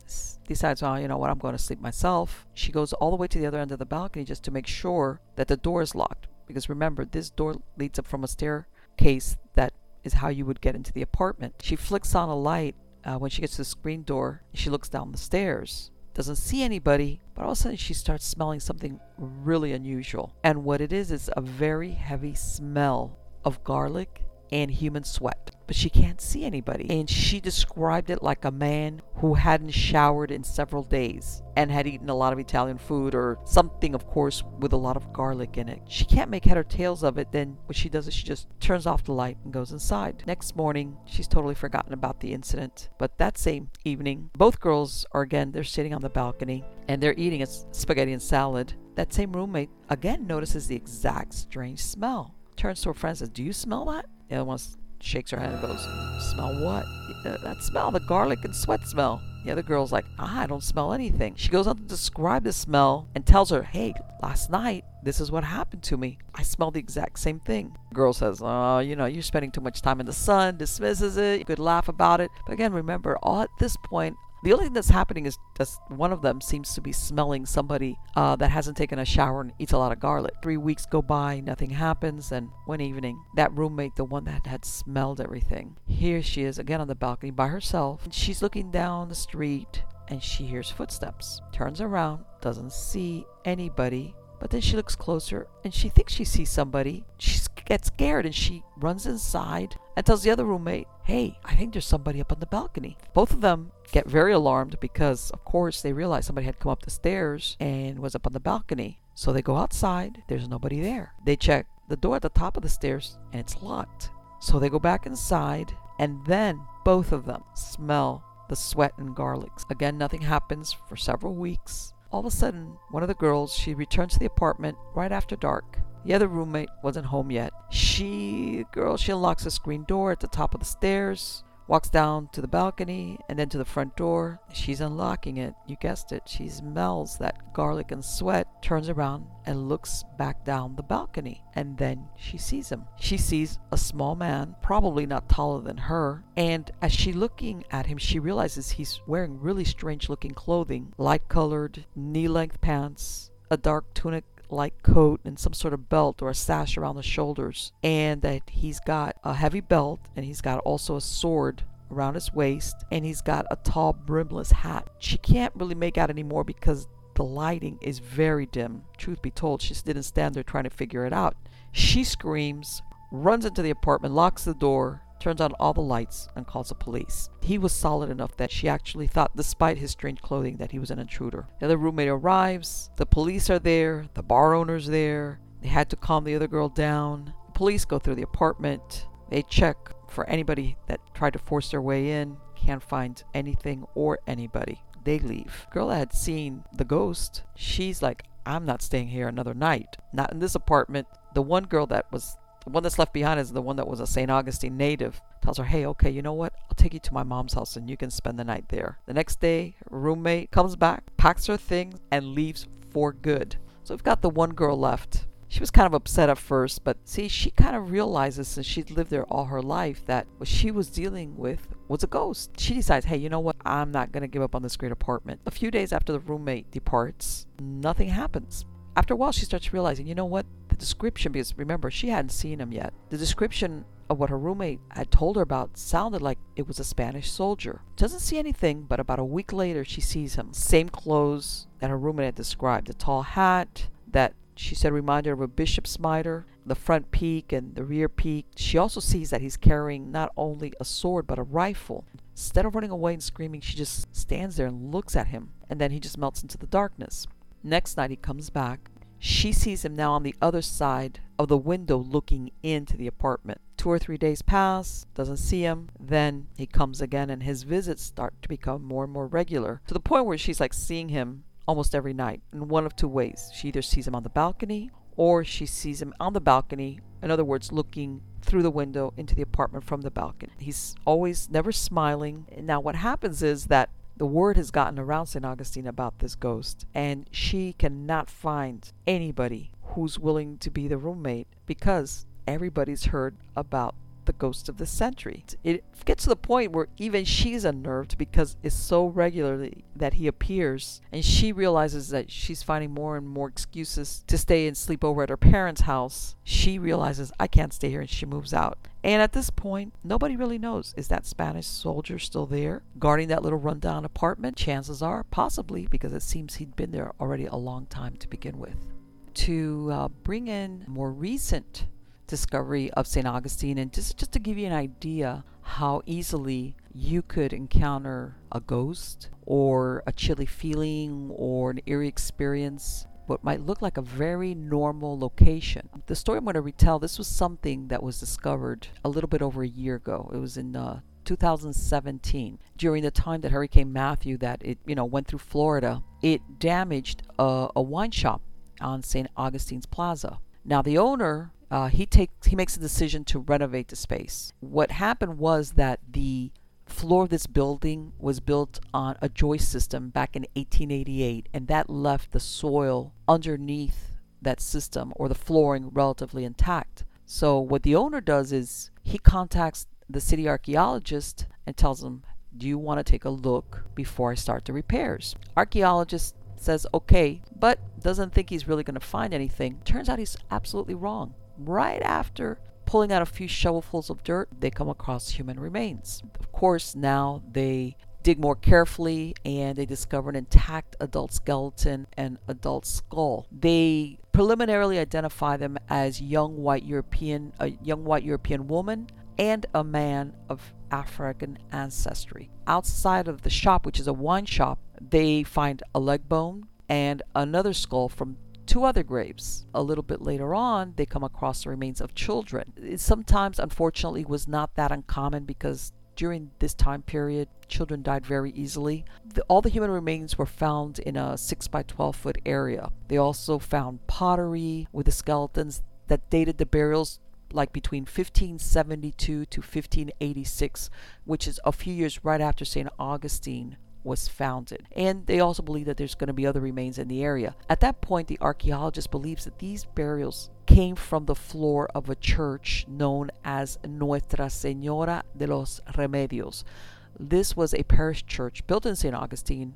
decides, oh, you know what, I'm going to sleep myself. She goes all the way to the other end of the balcony just to make sure that the door is locked. Because remember, this door leads up from a staircase that is how you would get into the apartment. She flicks on a light uh, when she gets to the screen door. She looks down the stairs. Doesn't see anybody, but all of a sudden she starts smelling something really unusual. And what it is is a very heavy smell of garlic and human sweat but she can't see anybody. And she described it like a man who hadn't showered in several days and had eaten a lot of Italian food or something, of course, with a lot of garlic in it. She can't make head or tails of it. Then what she does is she just turns off the light and goes inside. Next morning, she's totally forgotten about the incident. But that same evening, both girls are again, they're sitting on the balcony and they're eating a spaghetti and salad. That same roommate again notices the exact strange smell. Turns to her friend and says, Do you smell that? The other shakes her head and goes, Smell what? That smell, the garlic and sweat smell. The other girl's like, ah, I don't smell anything. She goes on to describe the smell and tells her, hey, last night, this is what happened to me. I smell the exact same thing. The girl says, oh, you know, you're spending too much time in the sun, dismisses it. You could laugh about it. But again, remember, all at this point, the only thing that's happening is just one of them seems to be smelling somebody uh, that hasn't taken a shower and eats a lot of garlic. Three weeks go by, nothing happens, and one evening, that roommate, the one that had smelled everything, here she is again on the balcony by herself. She's looking down the street and she hears footsteps. Turns around, doesn't see anybody, but then she looks closer and she thinks she sees somebody. She gets scared and she runs inside and tells the other roommate, Hey, I think there's somebody up on the balcony. Both of them get very alarmed because, of course, they realize somebody had come up the stairs and was up on the balcony. So they go outside, there's nobody there. They check the door at the top of the stairs and it's locked. So they go back inside and then both of them smell the sweat and garlics. Again, nothing happens for several weeks. All of a sudden, one of the girls, she returns to the apartment right after dark. The other roommate wasn't home yet. She, girl, she unlocks the screen door at the top of the stairs, walks down to the balcony and then to the front door. She's unlocking it. You guessed it. She smells that garlic and sweat, turns around and looks back down the balcony. And then she sees him. She sees a small man, probably not taller than her. And as she's looking at him, she realizes he's wearing really strange looking clothing, light colored, knee length pants, a dark tunic like coat and some sort of belt or a sash around the shoulders, and that he's got a heavy belt and he's got also a sword around his waist and he's got a tall brimless hat. She can't really make out anymore because the lighting is very dim. Truth be told, she didn't stand there trying to figure it out. She screams, runs into the apartment, locks the door, turns on all the lights, and calls the police. He was solid enough that she actually thought, despite his strange clothing, that he was an intruder. The other roommate arrives, the police are there, the bar owner's there. They had to calm the other girl down. The police go through the apartment, they check for anybody that tried to force their way in, can't find anything or anybody. They leave. Girl had seen the ghost. She's like, I'm not staying here another night. Not in this apartment. The one girl that was the one that's left behind is the one that was a St. Augustine native. Tells her, hey, okay, you know what? I'll take you to my mom's house and you can spend the night there. The next day, roommate comes back, packs her things, and leaves for good. So we've got the one girl left. She was kind of upset at first, but see, she kind of realizes since she'd lived there all her life that what she was dealing with was a ghost. She decides, hey, you know what? I'm not going to give up on this great apartment. A few days after the roommate departs, nothing happens. After a while, she starts realizing, you know what? Description, because remember, she hadn't seen him yet. The description of what her roommate had told her about sounded like it was a Spanish soldier. Doesn't see anything, but about a week later, she sees him. Same clothes that her roommate had described the tall hat, that she said reminded her of a bishop's mitre, the front peak and the rear peak. She also sees that he's carrying not only a sword but a rifle. Instead of running away and screaming, she just stands there and looks at him, and then he just melts into the darkness. Next night he comes back. She sees him now on the other side of the window looking into the apartment. Two or three days pass, doesn't see him. Then he comes again, and his visits start to become more and more regular to the point where she's like seeing him almost every night in one of two ways. She either sees him on the balcony or she sees him on the balcony, in other words, looking through the window into the apartment from the balcony. He's always never smiling. Now, what happens is that the word has gotten around St. Augustine about this ghost, and she cannot find anybody who's willing to be the roommate because everybody's heard about the ghost of the century. It gets to the point where even she's unnerved because it's so regularly that he appears, and she realizes that she's finding more and more excuses to stay and sleep over at her parents' house. She realizes, I can't stay here, and she moves out. And at this point, nobody really knows is that Spanish soldier still there, guarding that little rundown apartment? Chances are, possibly, because it seems he'd been there already a long time to begin with. To uh, bring in more recent discovery of St. Augustine and just, just to give you an idea how easily you could encounter a ghost or a chilly feeling or an eerie experience what might look like a very normal location. The story I'm going to retell, this was something that was discovered a little bit over a year ago. It was in uh, 2017 during the time that hurricane matthew that it you know went through florida it damaged a, a wine shop on st augustine's plaza now the owner uh, he takes he makes a decision to renovate the space. What happened was that the floor of this building was built on a joist system back in 1888, and that left the soil underneath that system or the flooring relatively intact. So what the owner does is he contacts the city archaeologist and tells them, "Do you want to take a look before I start the repairs?" Archaeologist says, "Okay," but doesn't think he's really going to find anything. Turns out he's absolutely wrong right after pulling out a few shovelfuls of dirt, they come across human remains. Of course, now they dig more carefully and they discover an intact adult skeleton and adult skull. They preliminarily identify them as young white European, a young white European woman and a man of African ancestry. Outside of the shop, which is a wine shop, they find a leg bone and another skull from two other graves. A little bit later on, they come across the remains of children. It sometimes, unfortunately, was not that uncommon because during this time period, children died very easily. The, all the human remains were found in a 6 by 12 foot area. They also found pottery with the skeletons that dated the burials like between 1572 to 1586, which is a few years right after St. Augustine was founded. And they also believe that there's going to be other remains in the area. At that point, the archaeologist believes that these burials came from the floor of a church known as Nuestra Señora de los Remedios. This was a parish church built in St. Augustine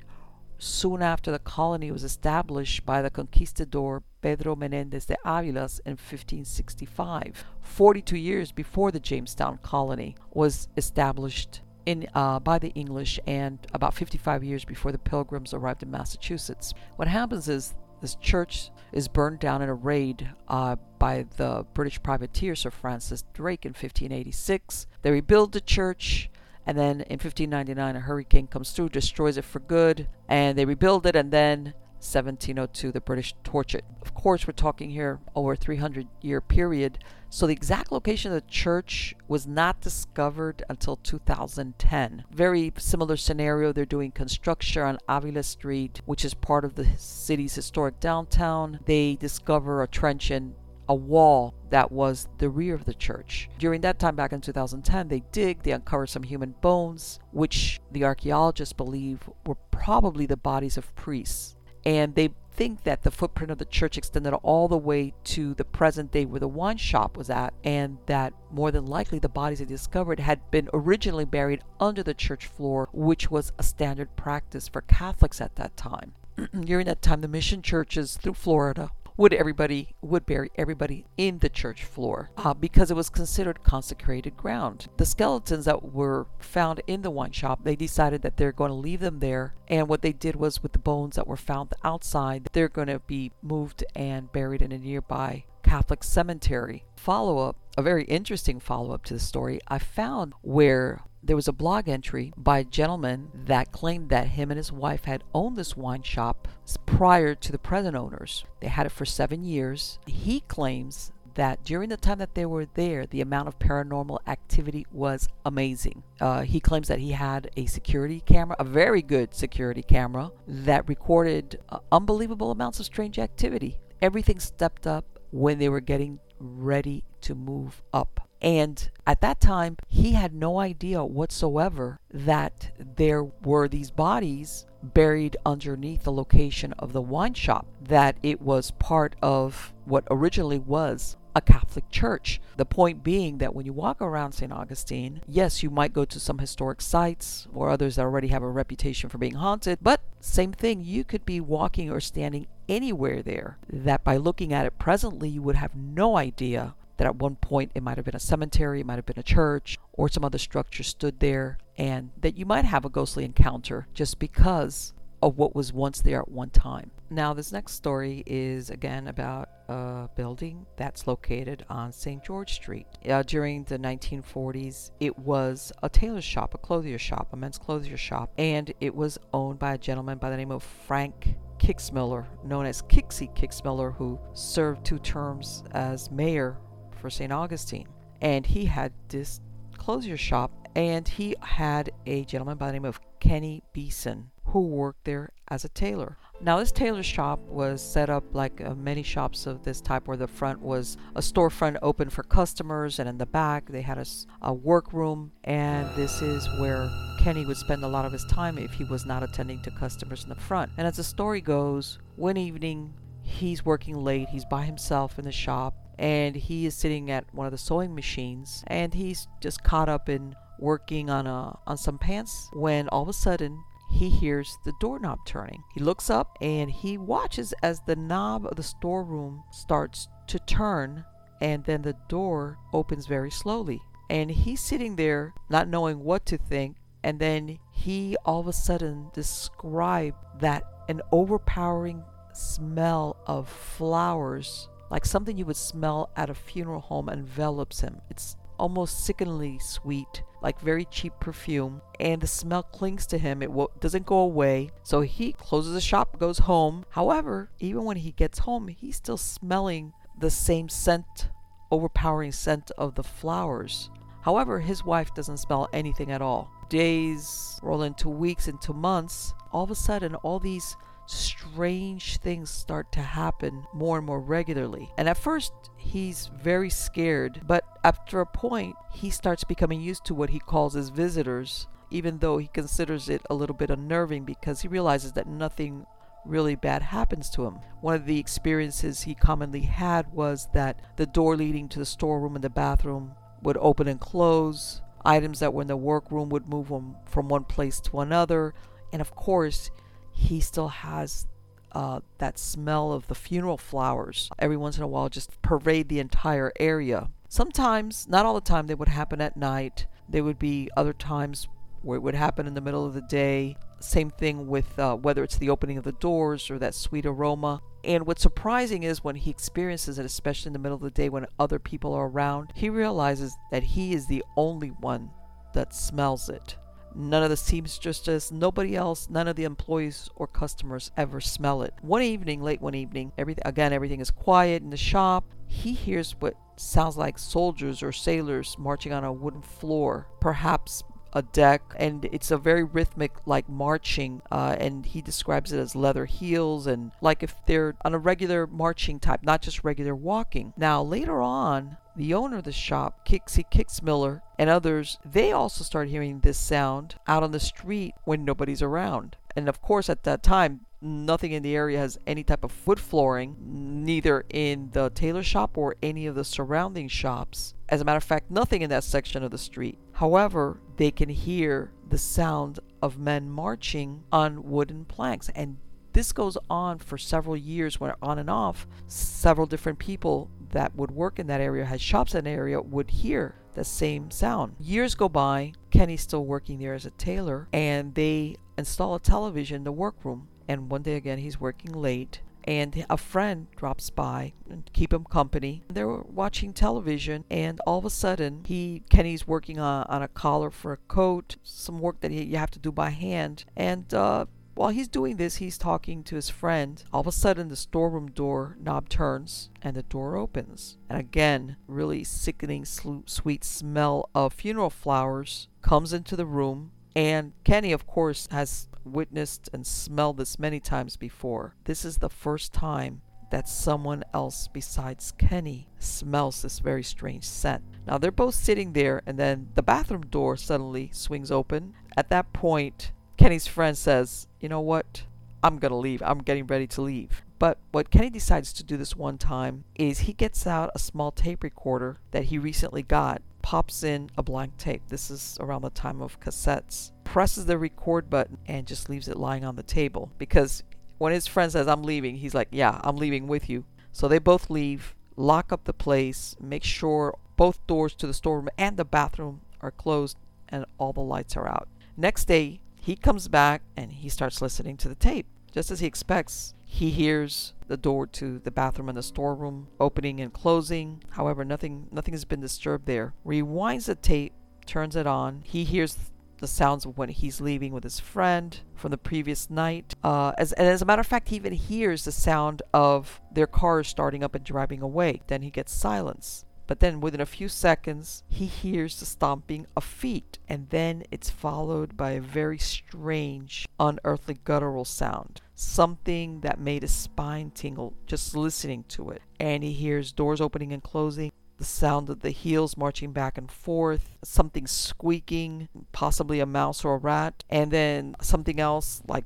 soon after the colony was established by the conquistador Pedro Menendez de Avilés in 1565, 42 years before the Jamestown colony was established in, uh, by the English and about 55 years before the Pilgrims arrived in Massachusetts. What happens is this church is burned down in a raid uh, by the British privateer Sir Francis Drake in 1586. They rebuild the church, and then in 1599, a hurricane comes through, destroys it for good, and they rebuild it, and then 1702, the British torch it. Of course, we're talking here over a 300 year period, so the exact location of the church was not discovered until 2010. Very similar scenario. They're doing construction on Avila Street, which is part of the city's historic downtown. They discover a trench in a wall that was the rear of the church. During that time, back in 2010, they dig, they uncover some human bones, which the archaeologists believe were probably the bodies of priests. And they think that the footprint of the church extended all the way to the present day where the wine shop was at, and that more than likely the bodies they discovered had been originally buried under the church floor, which was a standard practice for Catholics at that time. During that time, the mission churches through Florida would everybody would bury everybody in the church floor uh, because it was considered consecrated ground. The skeletons that were found in the wine shop, they decided that they're going to leave them there, and what they did was with the bones that were found outside, they're going to be moved and buried in a nearby Catholic cemetery. Follow up, a very interesting follow up to the story, I found where there was a blog entry by a gentleman that claimed that him and his wife had owned this wine shop prior to the present owners. They had it for seven years. He claims that during the time that they were there, the amount of paranormal activity was amazing. Uh, he claims that he had a security camera, a very good security camera, that recorded uh, unbelievable amounts of strange activity. Everything stepped up when they were getting ready to move up. And at that time, he had no idea whatsoever that there were these bodies buried underneath the location of the wine shop, that it was part of what originally was a Catholic church. The point being that when you walk around St. Augustine, yes, you might go to some historic sites or others that already have a reputation for being haunted, but same thing, you could be walking or standing anywhere there that by looking at it presently, you would have no idea that at one point it might have been a cemetery, it might have been a church, or some other structure stood there, and that you might have a ghostly encounter just because of what was once there at one time. Now, this next story is again about a building that's located on St. George Street. Uh, during the 1940s, it was a tailor shop, a clothier shop, a men's clothier shop, and it was owned by a gentleman by the name of Frank Kicksmiller, known as Kixie Kicksmiller, who served two terms as mayor for St. Augustine. And he had this clothier shop, and he had a gentleman by the name of Kenny Beeson who worked there as a tailor. Now, this tailor shop was set up like uh, many shops of this type, where the front was a storefront open for customers, and in the back they had a, a workroom. And this is where Kenny would spend a lot of his time if he was not attending to customers in the front. And as the story goes, one evening he's working late, he's by himself in the shop, and he is sitting at one of the sewing machines and he's just caught up in working on a on some pants when all of a sudden he hears the doorknob turning. He looks up and he watches as the knob of the storeroom starts to turn and then the door opens very slowly. And he's sitting there not knowing what to think and then he all of a sudden described that an overpowering smell of flowers like something you would smell at a funeral home envelops him. It's almost sickeningly sweet, like very cheap perfume, and the smell clings to him. It w- doesn't go away. So he closes the shop, goes home. However, even when he gets home, he's still smelling the same scent, overpowering scent of the flowers. However, his wife doesn't smell anything at all. Days roll into weeks, into months. All of a sudden, all these strange things start to happen more and more regularly. And at first, he's very scared, but after a point, he starts becoming used to what he calls his visitors, even though he considers it a little bit unnerving because he realizes that nothing really bad happens to him. One of the experiences he commonly had was that the door leading to the storeroom and the bathroom would open and close. Items that were in the workroom would move from, one place to another. And of course, he still has uh, that smell of the funeral flowers every once in a while just pervade the entire area. Sometimes, not all the time, they would happen at night. There would be other times where it would happen in the middle of the day. Same thing with uh, whether it's the opening of the doors or that sweet aroma. And what's surprising is when he experiences it, especially in the middle of the day when other people are around, he realizes that he is the only one that smells it. None of the seamstresses, nobody else, none of the employees or customers ever smell it. One evening, late one evening, everything again everything is quiet in the shop. He hears what sounds like soldiers or sailors marching on a wooden floor, perhaps a deck, and it's a very rhythmic, like marching. Uh, and he describes it as leather heels and like if they're on a regular marching type, not just regular walking. Now, later on, the owner of the shop, Kixie Kicksmiller, and others, they also start hearing this sound out on the street when nobody's around. And of course, at that time, nothing in the area has any type of wood flooring, neither in the tailor shop or any of the surrounding shops. As a matter of fact, nothing in that section of the street. However, they can hear the sound of men marching on wooden planks. And this goes on for several years, where on and off, several different people that would work in that area, had shops in that area, would hear the same sound. Years go by, Kenny's still working there as a tailor, and they install a television in the workroom. And one day again, he's working late, and a friend drops by and keep him company. They're watching television, and all of a sudden, he Kenny's working on, on a collar for a coat, some work that he, you have to do by hand, and uh, while he's doing this, he's talking to his friend. All of a sudden, the storeroom door knob turns and the door opens. And again, really sickening, sweet smell of funeral flowers comes into the room. And Kenny, of course, has witnessed and smelled this many times before. This is the first time that someone else besides Kenny smells this very strange scent. Now they're both sitting there, and then the bathroom door suddenly swings open. At that point, Kenny's friend says, You know what? I'm going to leave. I'm getting ready to leave. But what Kenny decides to do this one time is he gets out a small tape recorder that he recently got, pops in a blank tape. This is around the time of cassettes. Presses the record button and just leaves it lying on the table because when his friend says, I'm leaving, he's like, Yeah, I'm leaving with you. So they both leave, lock up the place, make sure both doors to the storeroom and the bathroom are closed and all the lights are out. Next day, he comes back and he starts listening to the tape. Just as he expects, he hears the door to the bathroom and the storeroom opening and closing. However, nothing nothing has been disturbed there. Rewinds the tape, turns it on. He hears the sounds of when he's leaving with his friend from the previous night. Uh, as, and as a matter of fact, he even hears the sound of their cars starting up and driving away. Then he gets silence. But then within a few seconds, he hears the stomping of feet, and then it's followed by a very strange, unearthly guttural sound. Something that made his spine tingle just listening to it. And he hears doors opening and closing, the sound of the heels marching back and forth, something squeaking, possibly a mouse or a rat, and then something else like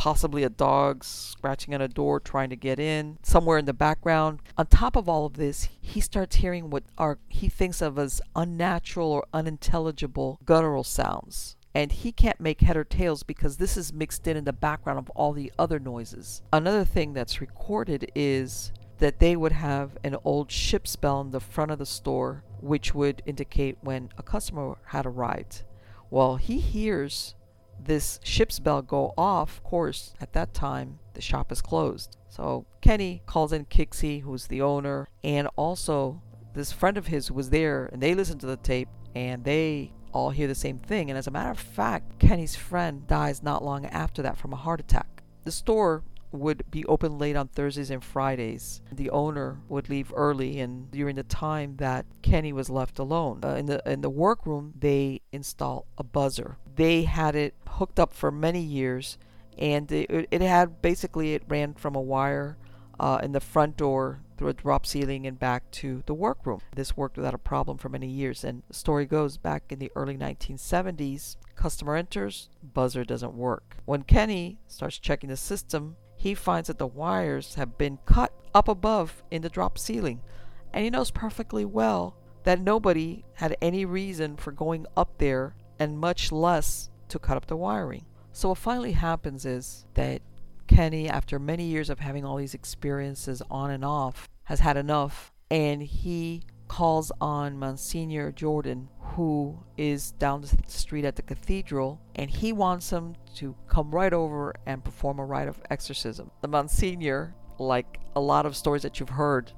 possibly a dog scratching at a door trying to get in somewhere in the background. On top of all of this, he starts hearing what are he thinks of as unnatural or unintelligible guttural sounds. And he can't make head or tails because this is mixed in in the background of all the other noises. Another thing that's recorded is that they would have an old ship's bell in the front of the store, which would indicate when a customer had arrived. Well, he hears this ship's bell go off, of course, at that time, the shop is closed. So Kenny calls in Kixie, who's the owner, and also this friend of his was there, and they listen to the tape, and they all hear the same thing. And as a matter of fact, Kenny's friend dies not long after that from a heart attack. The store would be open late on Thursdays and Fridays. The owner would leave early, and during the time that Kenny was left alone, uh, in the in the workroom, they install a buzzer. They had it hooked up for many years, and it, it had basically it ran from a wire uh, in the front door through a drop ceiling and back to the workroom. This worked without a problem for many years. And the story goes back in the early 1970s, customer enters, buzzer doesn't work. When Kenny starts checking the system, he finds that the wires have been cut up above in the drop ceiling. And he knows perfectly well that nobody had any reason for going up there and much less to cut up the wiring. So what finally happens is that Kenny, after many years of having all these experiences on and off, has had enough and he calls on Monsignor Jordan, who is down the street at the cathedral, and he wants him to come right over and perform a rite of exorcism. The Monsignor, like a lot of stories that you've heard,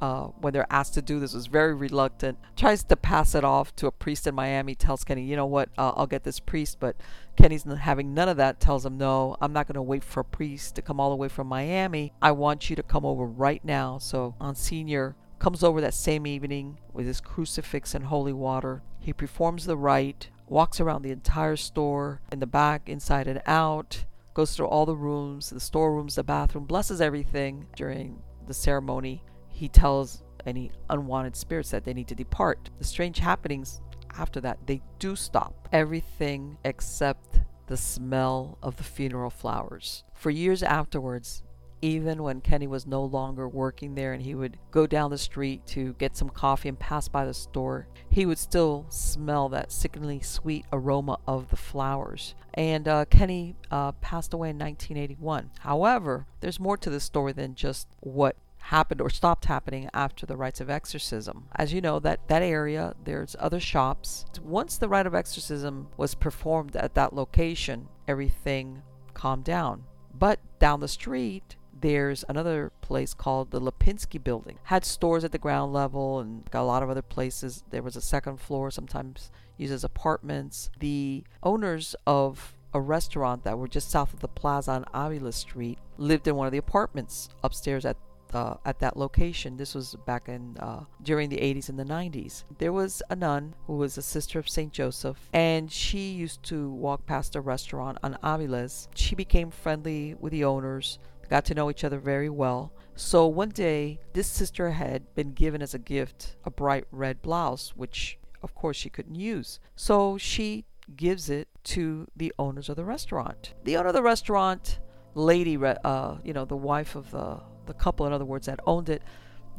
uh, when they're asked to do this, was very reluctant. Tries to pass it off to a priest in Miami. Tells Kenny, you know what, uh, I'll get this priest. But Kenny's having none of that. Tells him, no, I'm not going to wait for a priest to come all the way from Miami. I want you to come over right now. So Monsignor comes over that same evening with his crucifix and holy water. He performs the rite, walks around the entire store, in the back, inside and out, goes through all the rooms, the storerooms, the bathroom, blesses everything during the ceremony he tells any unwanted spirits that they need to depart. The strange happenings after that, they do stop. Everything except the smell of the funeral flowers. For years afterwards, even when Kenny was no longer working there and he would go down the street to get some coffee and pass by the store, he would still smell that sickeningly sweet aroma of the flowers. And uh, Kenny uh, passed away in 1981. However, there's more to the story than just what happened or stopped happening after the rites of exorcism. As you know, that, that area, there's other shops. Once the rite of exorcism was performed at that location, everything calmed down. But down the street, there's another place called the Lipinski building. Had stores at the ground level and got a lot of other places. There was a second floor, sometimes used as apartments. The owners of a restaurant that were just south of the plaza on Avila Street lived in one of the apartments upstairs at uh, at that location. This was back in uh, during the 80s and the 90s. There was a nun who was a sister of Saint Joseph, and she used to walk past a restaurant on Aviles. She became friendly with the owners, got to know each other very well. So one day, this sister had been given as a gift a bright red blouse, which of course she couldn't use. So she gives it to the owners of the restaurant. The owner of the restaurant, lady, uh, you know, the wife of the the couple, in other words, that owned it,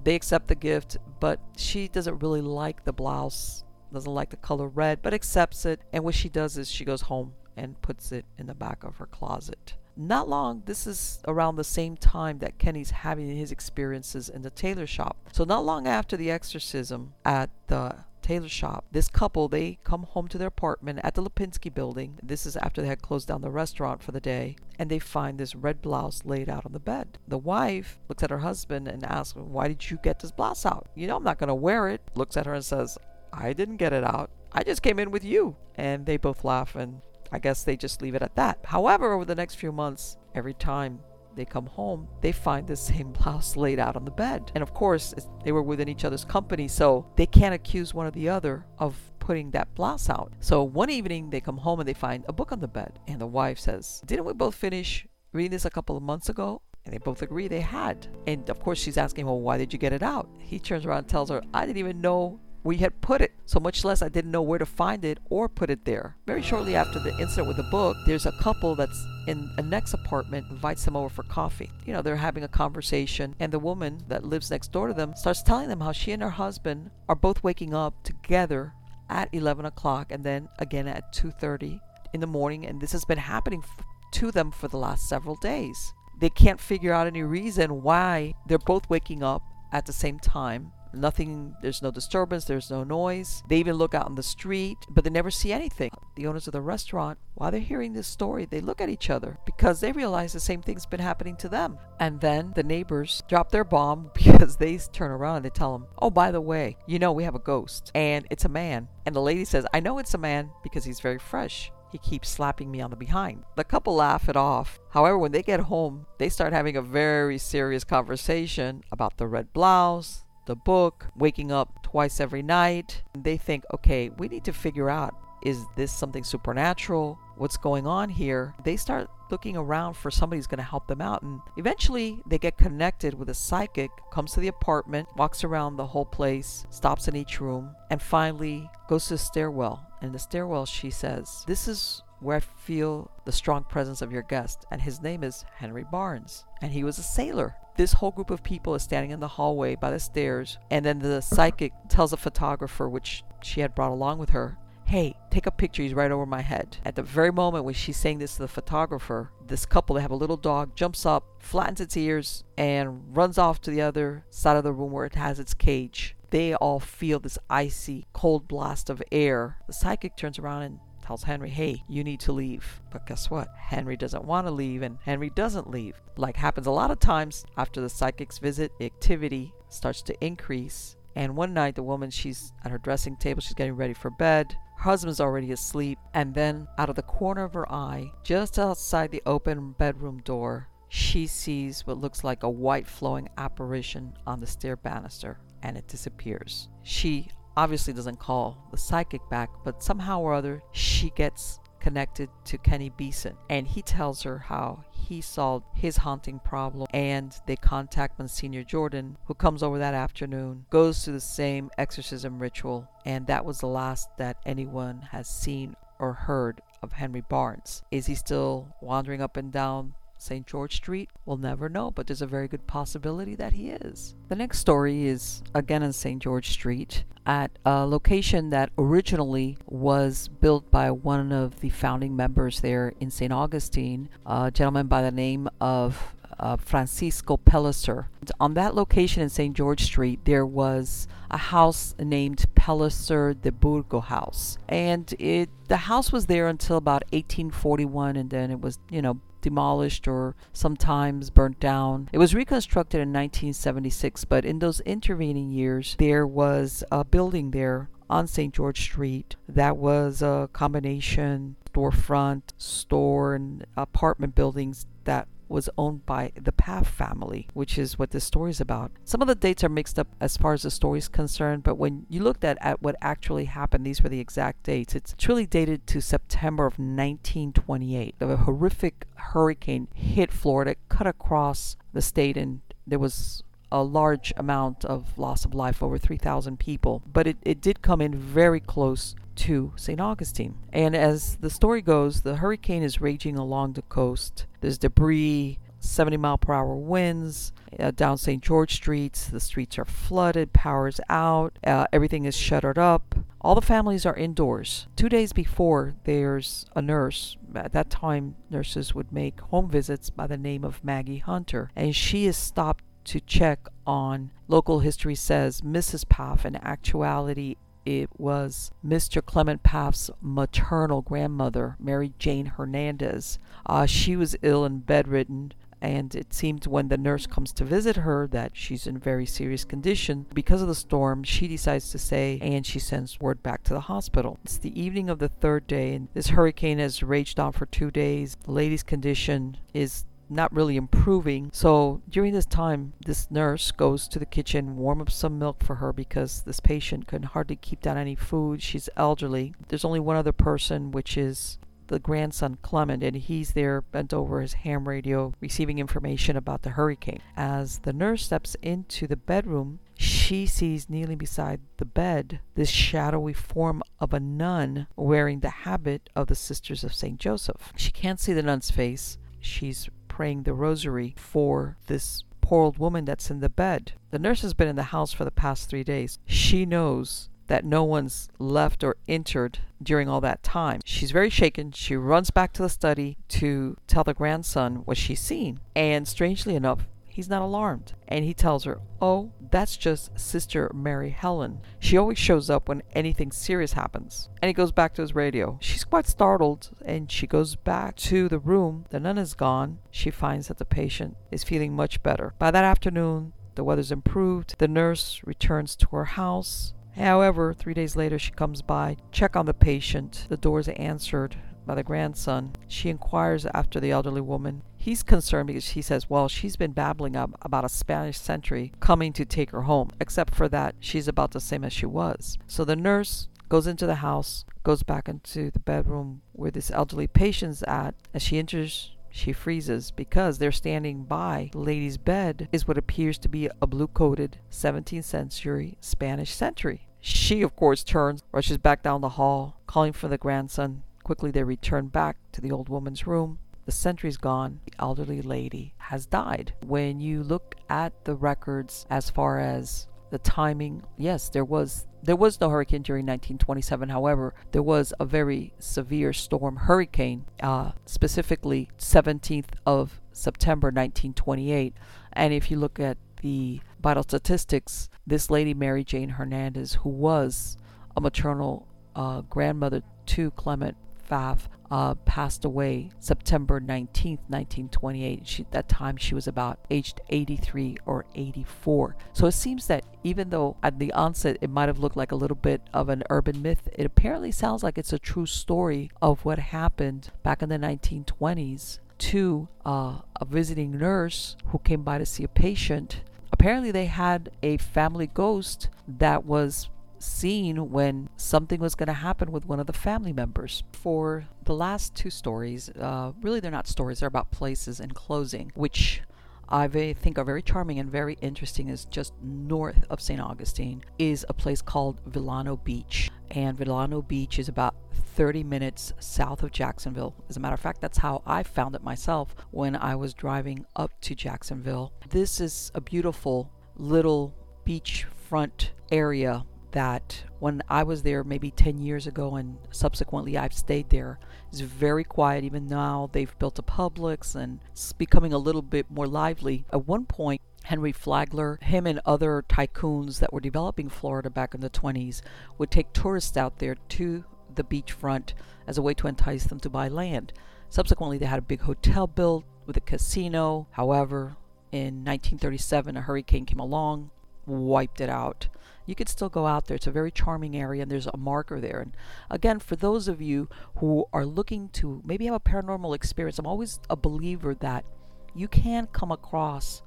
they accept the gift, but she doesn't really like the blouse, doesn't like the color red, but accepts it. And what she does is she goes home and puts it in the back of her closet. Not long, this is around the same time that Kenny's having his experiences in the tailor shop. So, not long after the exorcism at the tailor shop. This couple, they come home to their apartment at the Lipinski building. This is after they had closed down the restaurant for the day. And they find this red blouse laid out on the bed. The wife looks at her husband and asks, Why did you get this blouse out? You know, I'm not going to wear it. Looks at her and says, I didn't get it out. I just came in with you. And they both laugh and I guess they just leave it at that. However, over the next few months, every time they come home, they find the same blouse laid out on the bed. And of course, they were within each other's company, so they can't accuse one or the other of putting that blouse out. So one evening, they come home and they find a book on the bed. And the wife says, Didn't we both finish reading this a couple of months ago? And they both agree they had. And of course, she's asking, Well, why did you get it out? He turns around and tells her, I didn't even know we had put it. So much less I didn't know where to find it or put it there. Very shortly after the incident with the book, there's a couple that's in a next apartment invites them over for coffee. You know, they're having a conversation and the woman that lives next door to them starts telling them how she and her husband are both waking up together at 11 o'clock and then again at 2.30 in the morning and this has been happening f- to them for the last several days. They can't figure out any reason why they're both waking up at the same time Nothing, there's no disturbance, there's no noise. They even look out on the street, but they never see anything. The owners of the restaurant, while they're hearing this story, they look at each other because they realize the same thing's been happening to them. And then the neighbors drop their bomb because they turn around and they tell them, Oh, by the way, you know, we have a ghost and it's a man. And the lady says, I know it's a man because he's very fresh. He keeps slapping me on the behind. The couple laugh it off. However, when they get home, they start having a very serious conversation about the red blouse, the book, waking up twice every night. They think, okay, we need to figure out Is this something supernatural? What's going on here? They start looking around for somebody who's going to help them out. And eventually they get connected with a psychic, comes to the apartment, walks around the whole place, stops in each room, and finally goes to the stairwell. In the stairwell, she says, This is where I feel the strong presence of your guest. And his name is Henry Barnes. And he was a sailor. This whole group of people is standing in the hallway by the stairs. And then the psychic tells a photographer, which she had brought along with her, hey, take a picture. He's right over my head. At the very moment when she's saying this to the photographer, this couple, they have a little dog, jumps up, flattens its ears, and runs off to the other side of the room where it has its cage. They all feel this icy, cold blast of air. The psychic turns around and tells Henry, hey, you need to leave. But guess what? Henry doesn't want to leave, and Henry doesn't leave. Like happens a lot of times after the psychic's visit, activity starts to increase. And one night, the woman, she's at her dressing table, she's getting ready for bed. Her husband's already asleep, and then out of the corner of her eye, just outside the open bedroom door, she sees what looks like a white flowing apparition on the stair banister, and it disappears. She obviously doesn't call the psychic back, but somehow or other, she gets connected to Kenny Beeson, and he tells her how he solved his haunting problem. And they contact Monsignor Jordan, who comes over that afternoon, goes through the same exorcism ritual, and that was the last that anyone has seen or heard of Henry Barnes. Is he still wandering up and down St. George Street? We'll never know, but there's a very good possibility that he is. The next story is again in St. George Street at a location that originally was built by one of the founding members there in St. Augustine, a gentleman by the name of uh, Francisco Pellicer. On that location in St. George Street, there was a house named Pellicer de Burgo House, and it the house was there until about 1841, and then it was you know demolished or sometimes burnt down. It was reconstructed in 1976, but in those intervening years, there was a building there on St. George Street that was a combination storefront, store, and apartment buildings that was owned by the Paff family, which is what this story is about. Some of the dates are mixed up as far as the story is concerned, but when you looked at, at what actually happened, these were the exact dates. It's truly dated to September of 1928. The horrific hurricane hit Florida, cut across the state, and there was a large amount of loss of life, over 3,000 people. But it, it did come in very close to St. Augustine. And as the story goes, the hurricane is raging along the coast. There's debris, 70 mile per hour winds uh, down St. George Street. The streets are flooded, power's out, uh, everything is shuttered up. All the families are indoors. Two days before, there's a nurse. At that time, nurses would make home visits by the name of Maggie Hunter, and she is stopped to check on. Local history says Mrs. Paff, in actuality, it was Mr. Clement Paff's maternal grandmother, Mary Jane Hernandez. Uh, she was ill and bedridden, and it seemed when the nurse comes to visit her that she's in very serious condition. Because of the storm, she decides to stay and she sends word back to the hospital. It's the evening of the third day, and this hurricane has raged on for two days. The lady's condition is not really improving. So during this time, this nurse goes to the kitchen, warm up some milk for her because this patient can hardly keep down any food. She's elderly. There's only one other person, which is the grandson Clement, and he's there bent over his ham radio, receiving information about the hurricane. As the nurse steps into the bedroom, she sees kneeling beside the bed this shadowy form of a nun wearing the habit of the Sisters of St. Joseph. She can't see the nun's face. She's praying the rosary for this poor old woman that's in the bed. The nurse has been in the house for the past three days. She knows that no one's left or entered during all that time. She's very shaken. She runs back to the study to tell the grandson what she's seen. And strangely enough, he's not alarmed. And he tells her, Oh, that's just Sister Mary Helen. She always shows up when anything serious happens. And he goes back to his radio. She's quite startled and she goes back to the room. The nun is gone. She finds that the patient is feeling much better. By that afternoon, the weather's improved. The nurse returns to her house. However, three days later, she comes by, check on the patient. The doors answered by the grandson. She inquires after the elderly woman. He's concerned because he says, well, she's been babbling about a Spanish sentry coming to take her home. Except for that, she's about the same as she was. So the nurse goes into the house, goes back into the bedroom where this elderly patient's at. As she enters, she freezes because they're standing by the lady's bed is what appears to be a blue coated 17th century Spanish sentry. She, of course, turns, rushes back down the hall, calling for the grandson. Quickly, they return back to the old woman's room. The sentry's gone. The elderly lady has died. When you look at the records as far as the timing, yes, there was there was no hurricane during 1927. However, there was a very severe storm hurricane, uh, specifically 17th of September 1928. And if you look at the vital statistics, this lady, Mary Jane Hernandez, who was a maternal uh, grandmother to Clement Pfaff, uh, passed away September 19th, 1928. She, that time she was about aged 83 or 84. So it seems that even though at the onset it might have looked like a little bit of an urban myth, it apparently sounds like it's a true story of what happened back in the 1920s to uh, a visiting nurse who came by to see a patient. Apparently, they had a family ghost that was seen when something was going to happen with one of the family members. For the last two stories, uh, really they're not stories, they're about places in closing, which I think are very charming and very interesting is just north of St. Augustine is a place called Vilano Beach. And Vilano Beach is about 30 minutes south of Jacksonville. As a matter of fact, that's how I found it myself when I was driving up to Jacksonville. This is a beautiful little beachfront area that when I was there maybe 10 years ago and subsequently I've stayed there, it's very quiet. Even now, they've built a Publix and it's becoming a little bit more lively. At one point, Henry Flagler, him and other tycoons that were developing Florida back in the 20s would take tourists out there to the beachfront as a way to entice them to buy land. Subsequently, they had a big hotel built with a casino. However, in 1937, a hurricane came along, wiped it out you could still go out there. It's a very charming area, and there's a marker there. And again, for those of you who are looking to maybe have a paranormal experience, I'm always a believer that you can come across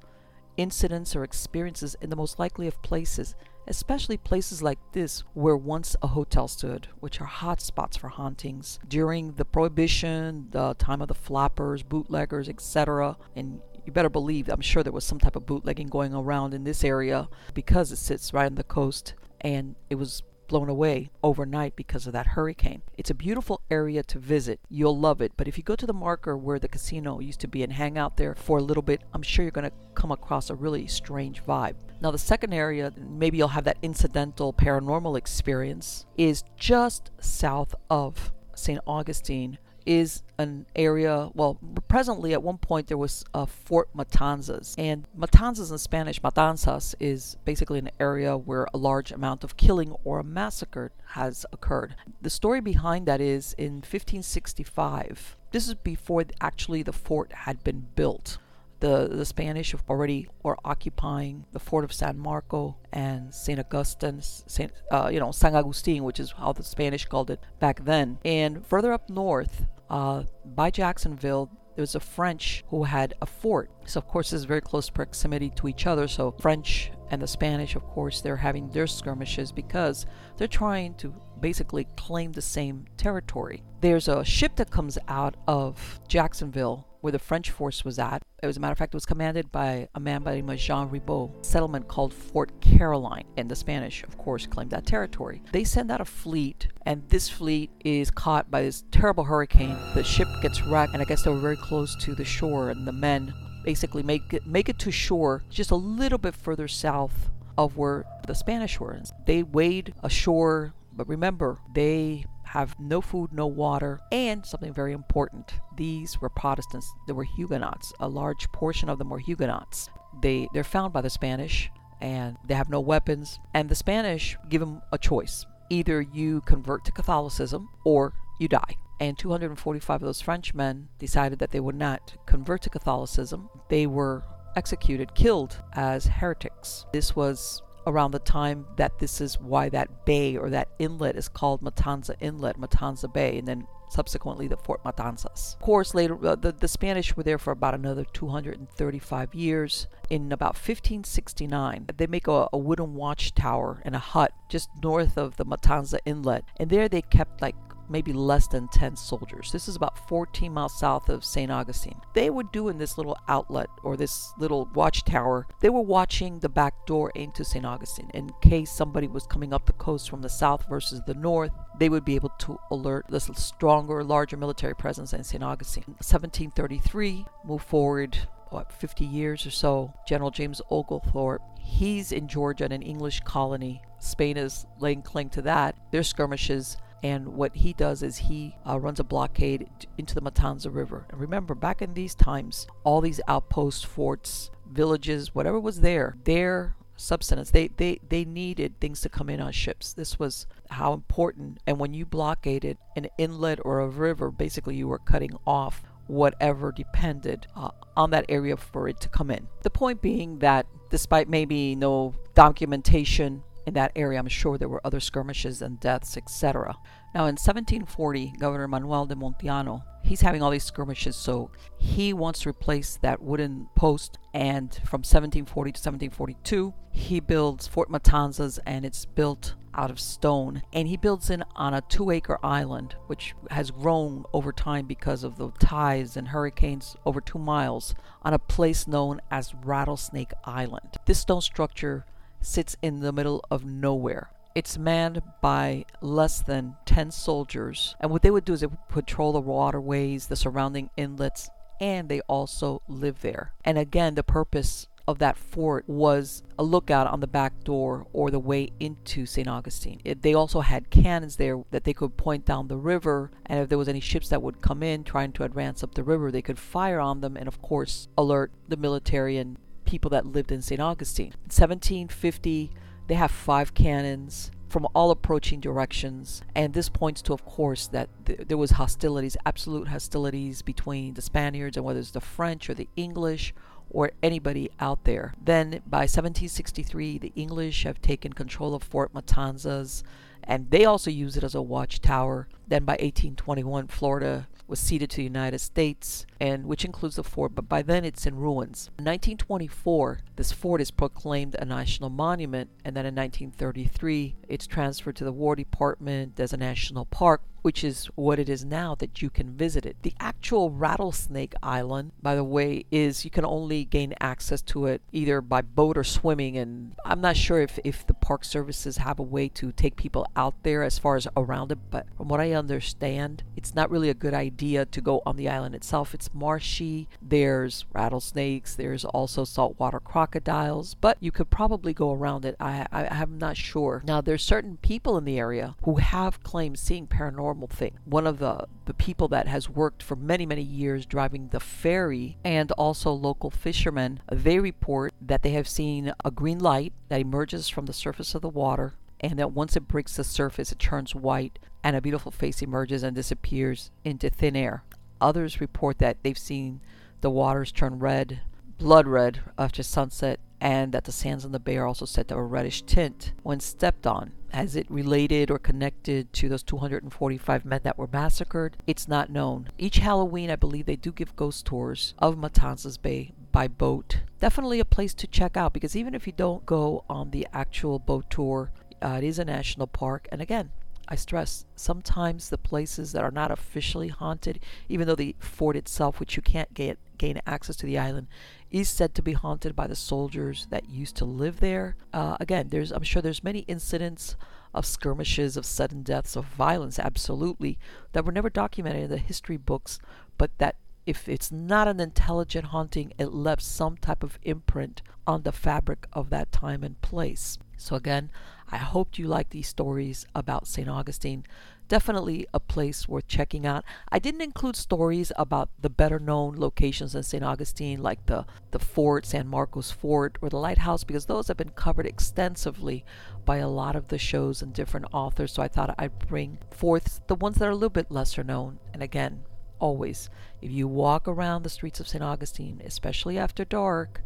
incidents or experiences in the most likely of places, especially places like this where once a hotel stood, which are hot spots for hauntings during the prohibition, the time of the flappers, bootleggers, etc. And you better believe I'm sure there was some type of bootlegging going around in this area because it sits right on the coast and it was blown away overnight because of that hurricane. It's a beautiful area to visit. You'll love it. But if you go to the marker where the casino used to be and hang out there for a little bit, I'm sure you're going to come across a really strange vibe. Now, the second area, maybe you'll have that incidental paranormal experience, is just south of St. Augustine is an area, well, presently at one point there was a Fort Matanzas. And Matanzas in Spanish, Matanzas, is basically an area where a large amount of killing or a massacre has occurred. The story behind that is in 1565, this is before actually the fort had been built the, the Spanish already were occupying the fort of San Marco and St. Augustine, Saint, uh, you know, San Agustin, which is how the Spanish called it back then. And further up north, uh, by Jacksonville, there was a French who had a fort. So, of course, is very close proximity to each other. So, French and the Spanish, of course, they're having their skirmishes because they're trying to basically claim the same territory. There's a ship that comes out of Jacksonville where the French force was at. it As a matter of fact, it was commanded by a man by the name of Jean Ribault, settlement called Fort Caroline, and the Spanish, of course, claimed that territory. They send out a fleet, and this fleet is caught by this terrible hurricane. The ship gets wrecked, and I guess they were very close to the shore, and the men basically make it, make it to shore just a little bit further south of where the Spanish were. They wade ashore, but remember, they have no food, no water, and something very important. These were Protestants. They were Huguenots. A large portion of them were Huguenots. They they're found by the Spanish and they have no weapons. And the Spanish give them a choice. Either you convert to Catholicism or you die. And 245 of those Frenchmen decided that they would not convert to Catholicism. They were executed, killed as heretics. This was around the time that this is why that bay or that inlet is called Matanza Inlet, Matanza Bay, and then subsequently the Fort Matanzas. Of course, later uh, the, the Spanish were there for about another 235 years. In about 1569, they make a, a wooden watchtower and a hut just north of the Matanza Inlet, and there they kept like maybe less than 10 soldiers. This is about 14 miles south of St. Augustine. They would do in this little outlet or this little watchtower, they were watching the back door into St. Augustine. In case somebody was coming up the coast from the south versus the north, they would be able to alert this stronger, larger military presence in St. Augustine. 1733, move forward what 50 years or so, General James Oglethorpe. He's in Georgia in an English colony. Spain is laying claim to that. There's skirmishes and what he does is he uh, runs a blockade into the Matanza River. And remember, back in these times, all these outposts, forts, villages, whatever was there, their subsistence, they, they, they needed things to come in on ships. This was how important. And when you blockaded an inlet or a river, basically you were cutting off whatever depended uh, on that area for it to come in. The point being that despite maybe no documentation in that area, I'm sure there were other skirmishes and deaths, etc. Now, in 1740, Governor Manuel de Montiano, he's having all these skirmishes, so he wants to replace that wooden post. And from 1740 to 1742, he builds Fort Matanzas, and it's built out of stone. And he builds it on a two acre island, which has grown over time because of the tides and hurricanes over two miles, on a place known as Rattlesnake Island. This stone structure sits in the middle of nowhere. It's manned by less than 10 soldiers, and what they would do is they would patrol the waterways, the surrounding inlets, and they also live there. And again, the purpose of that fort was a lookout on the back door or the way into St. Augustine. It, they also had cannons there that they could point down the river, and if there was any ships that would come in trying to advance up the river, they could fire on them and, of course, alert the military and people that lived in St. Augustine. In 1750, they have five cannons from all approaching directions, and this points to, of course, that th- there was hostilities, absolute hostilities between the Spaniards and whether it's the French or the English or anybody out there. Then by 1763, the English have taken control of Fort Matanzas, and they also use it as a watchtower. Then by 1821, Florida was ceded to the United States, and which includes the fort, but by then it's in ruins. In 1924, this fort is proclaimed a national monument, and then in 1933, it's transferred to the War Department as a national park which is what it is now that you can visit it. The actual Rattlesnake Island, by the way, is you can only gain access to it either by boat or swimming. And I'm not sure if, if the park services have a way to take people out there as far as around it, but from what I understand, it's not really a good idea to go on the island itself. It's marshy, there's rattlesnakes, there's also saltwater crocodiles, but you could probably go around it. I, I, I'm not sure. Now, there's certain people in the area who have claimed seeing paranormal normal thing. One of the, the people that has worked for many, many years driving the ferry and also local fishermen, they report that they have seen a green light that emerges from the surface of the water and that once it breaks the surface, it turns white and a beautiful face emerges and disappears into thin air. Others report that they've seen the waters turn red, blood red after sunset, and that the sands in the bay are also said to have a reddish tint when stepped on. As it related or connected to those 245 men that were massacred? It's not known. Each Halloween, I believe they do give ghost tours of Matanzas Bay by boat. Definitely a place to check out because even if you don't go on the actual boat tour, uh, it is a national park. And again, I stress sometimes the places that are not officially haunted, even though the fort itself, which you can't get gain access to the island, is said to be haunted by the soldiers that used to live there. Uh, again, there's I'm sure there's many incidents of skirmishes, of sudden deaths, of violence, absolutely, that were never documented in the history books, but that if it's not an intelligent haunting, it left some type of imprint on the fabric of that time and place. So again, I hope you like these stories about St. Augustine definitely a place worth checking out. I didn't include stories about the better known locations in St. Augustine, like the, the fort, San Marcos Fort, or the lighthouse, because those have been covered extensively by a lot of the shows and different authors. So I thought I'd bring forth the ones that are a little bit lesser known. And again, always, if you walk around the streets of St. Augustine, especially after dark,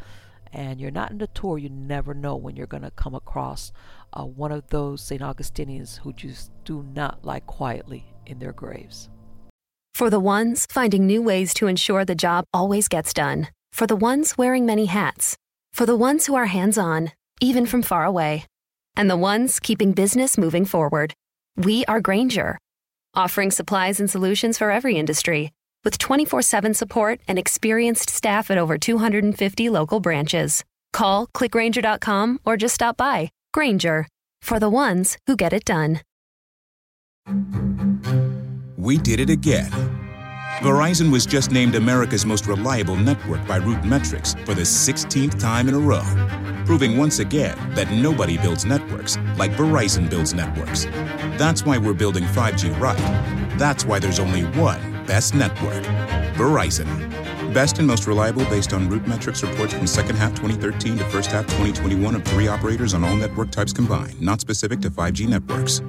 and you're not in the tour, you never know when you're going to come across uh, one of those St. Augustinians who just do not lie quietly in their graves. For the ones finding new ways to ensure the job always gets done. For the ones wearing many hats. For the ones who are hands on, even from far away. And the ones keeping business moving forward. We are Grainger, offering supplies and solutions for every industry with 24 7 support and experienced staff at over 250 local branches. Call clickgrainger.com or just stop by. Grainger for the ones who get it done. We did it again. Verizon was just named America's most reliable network by RootMetrics for the 16th time in a row, proving once again that nobody builds networks like Verizon builds networks. That's why we're building 5G right. That's why there's only one best network. Verizon. Best and most reliable based on RootMetrics reports from second half 2013 to first half 2021 of three operators on all network types combined, not specific to 5G networks.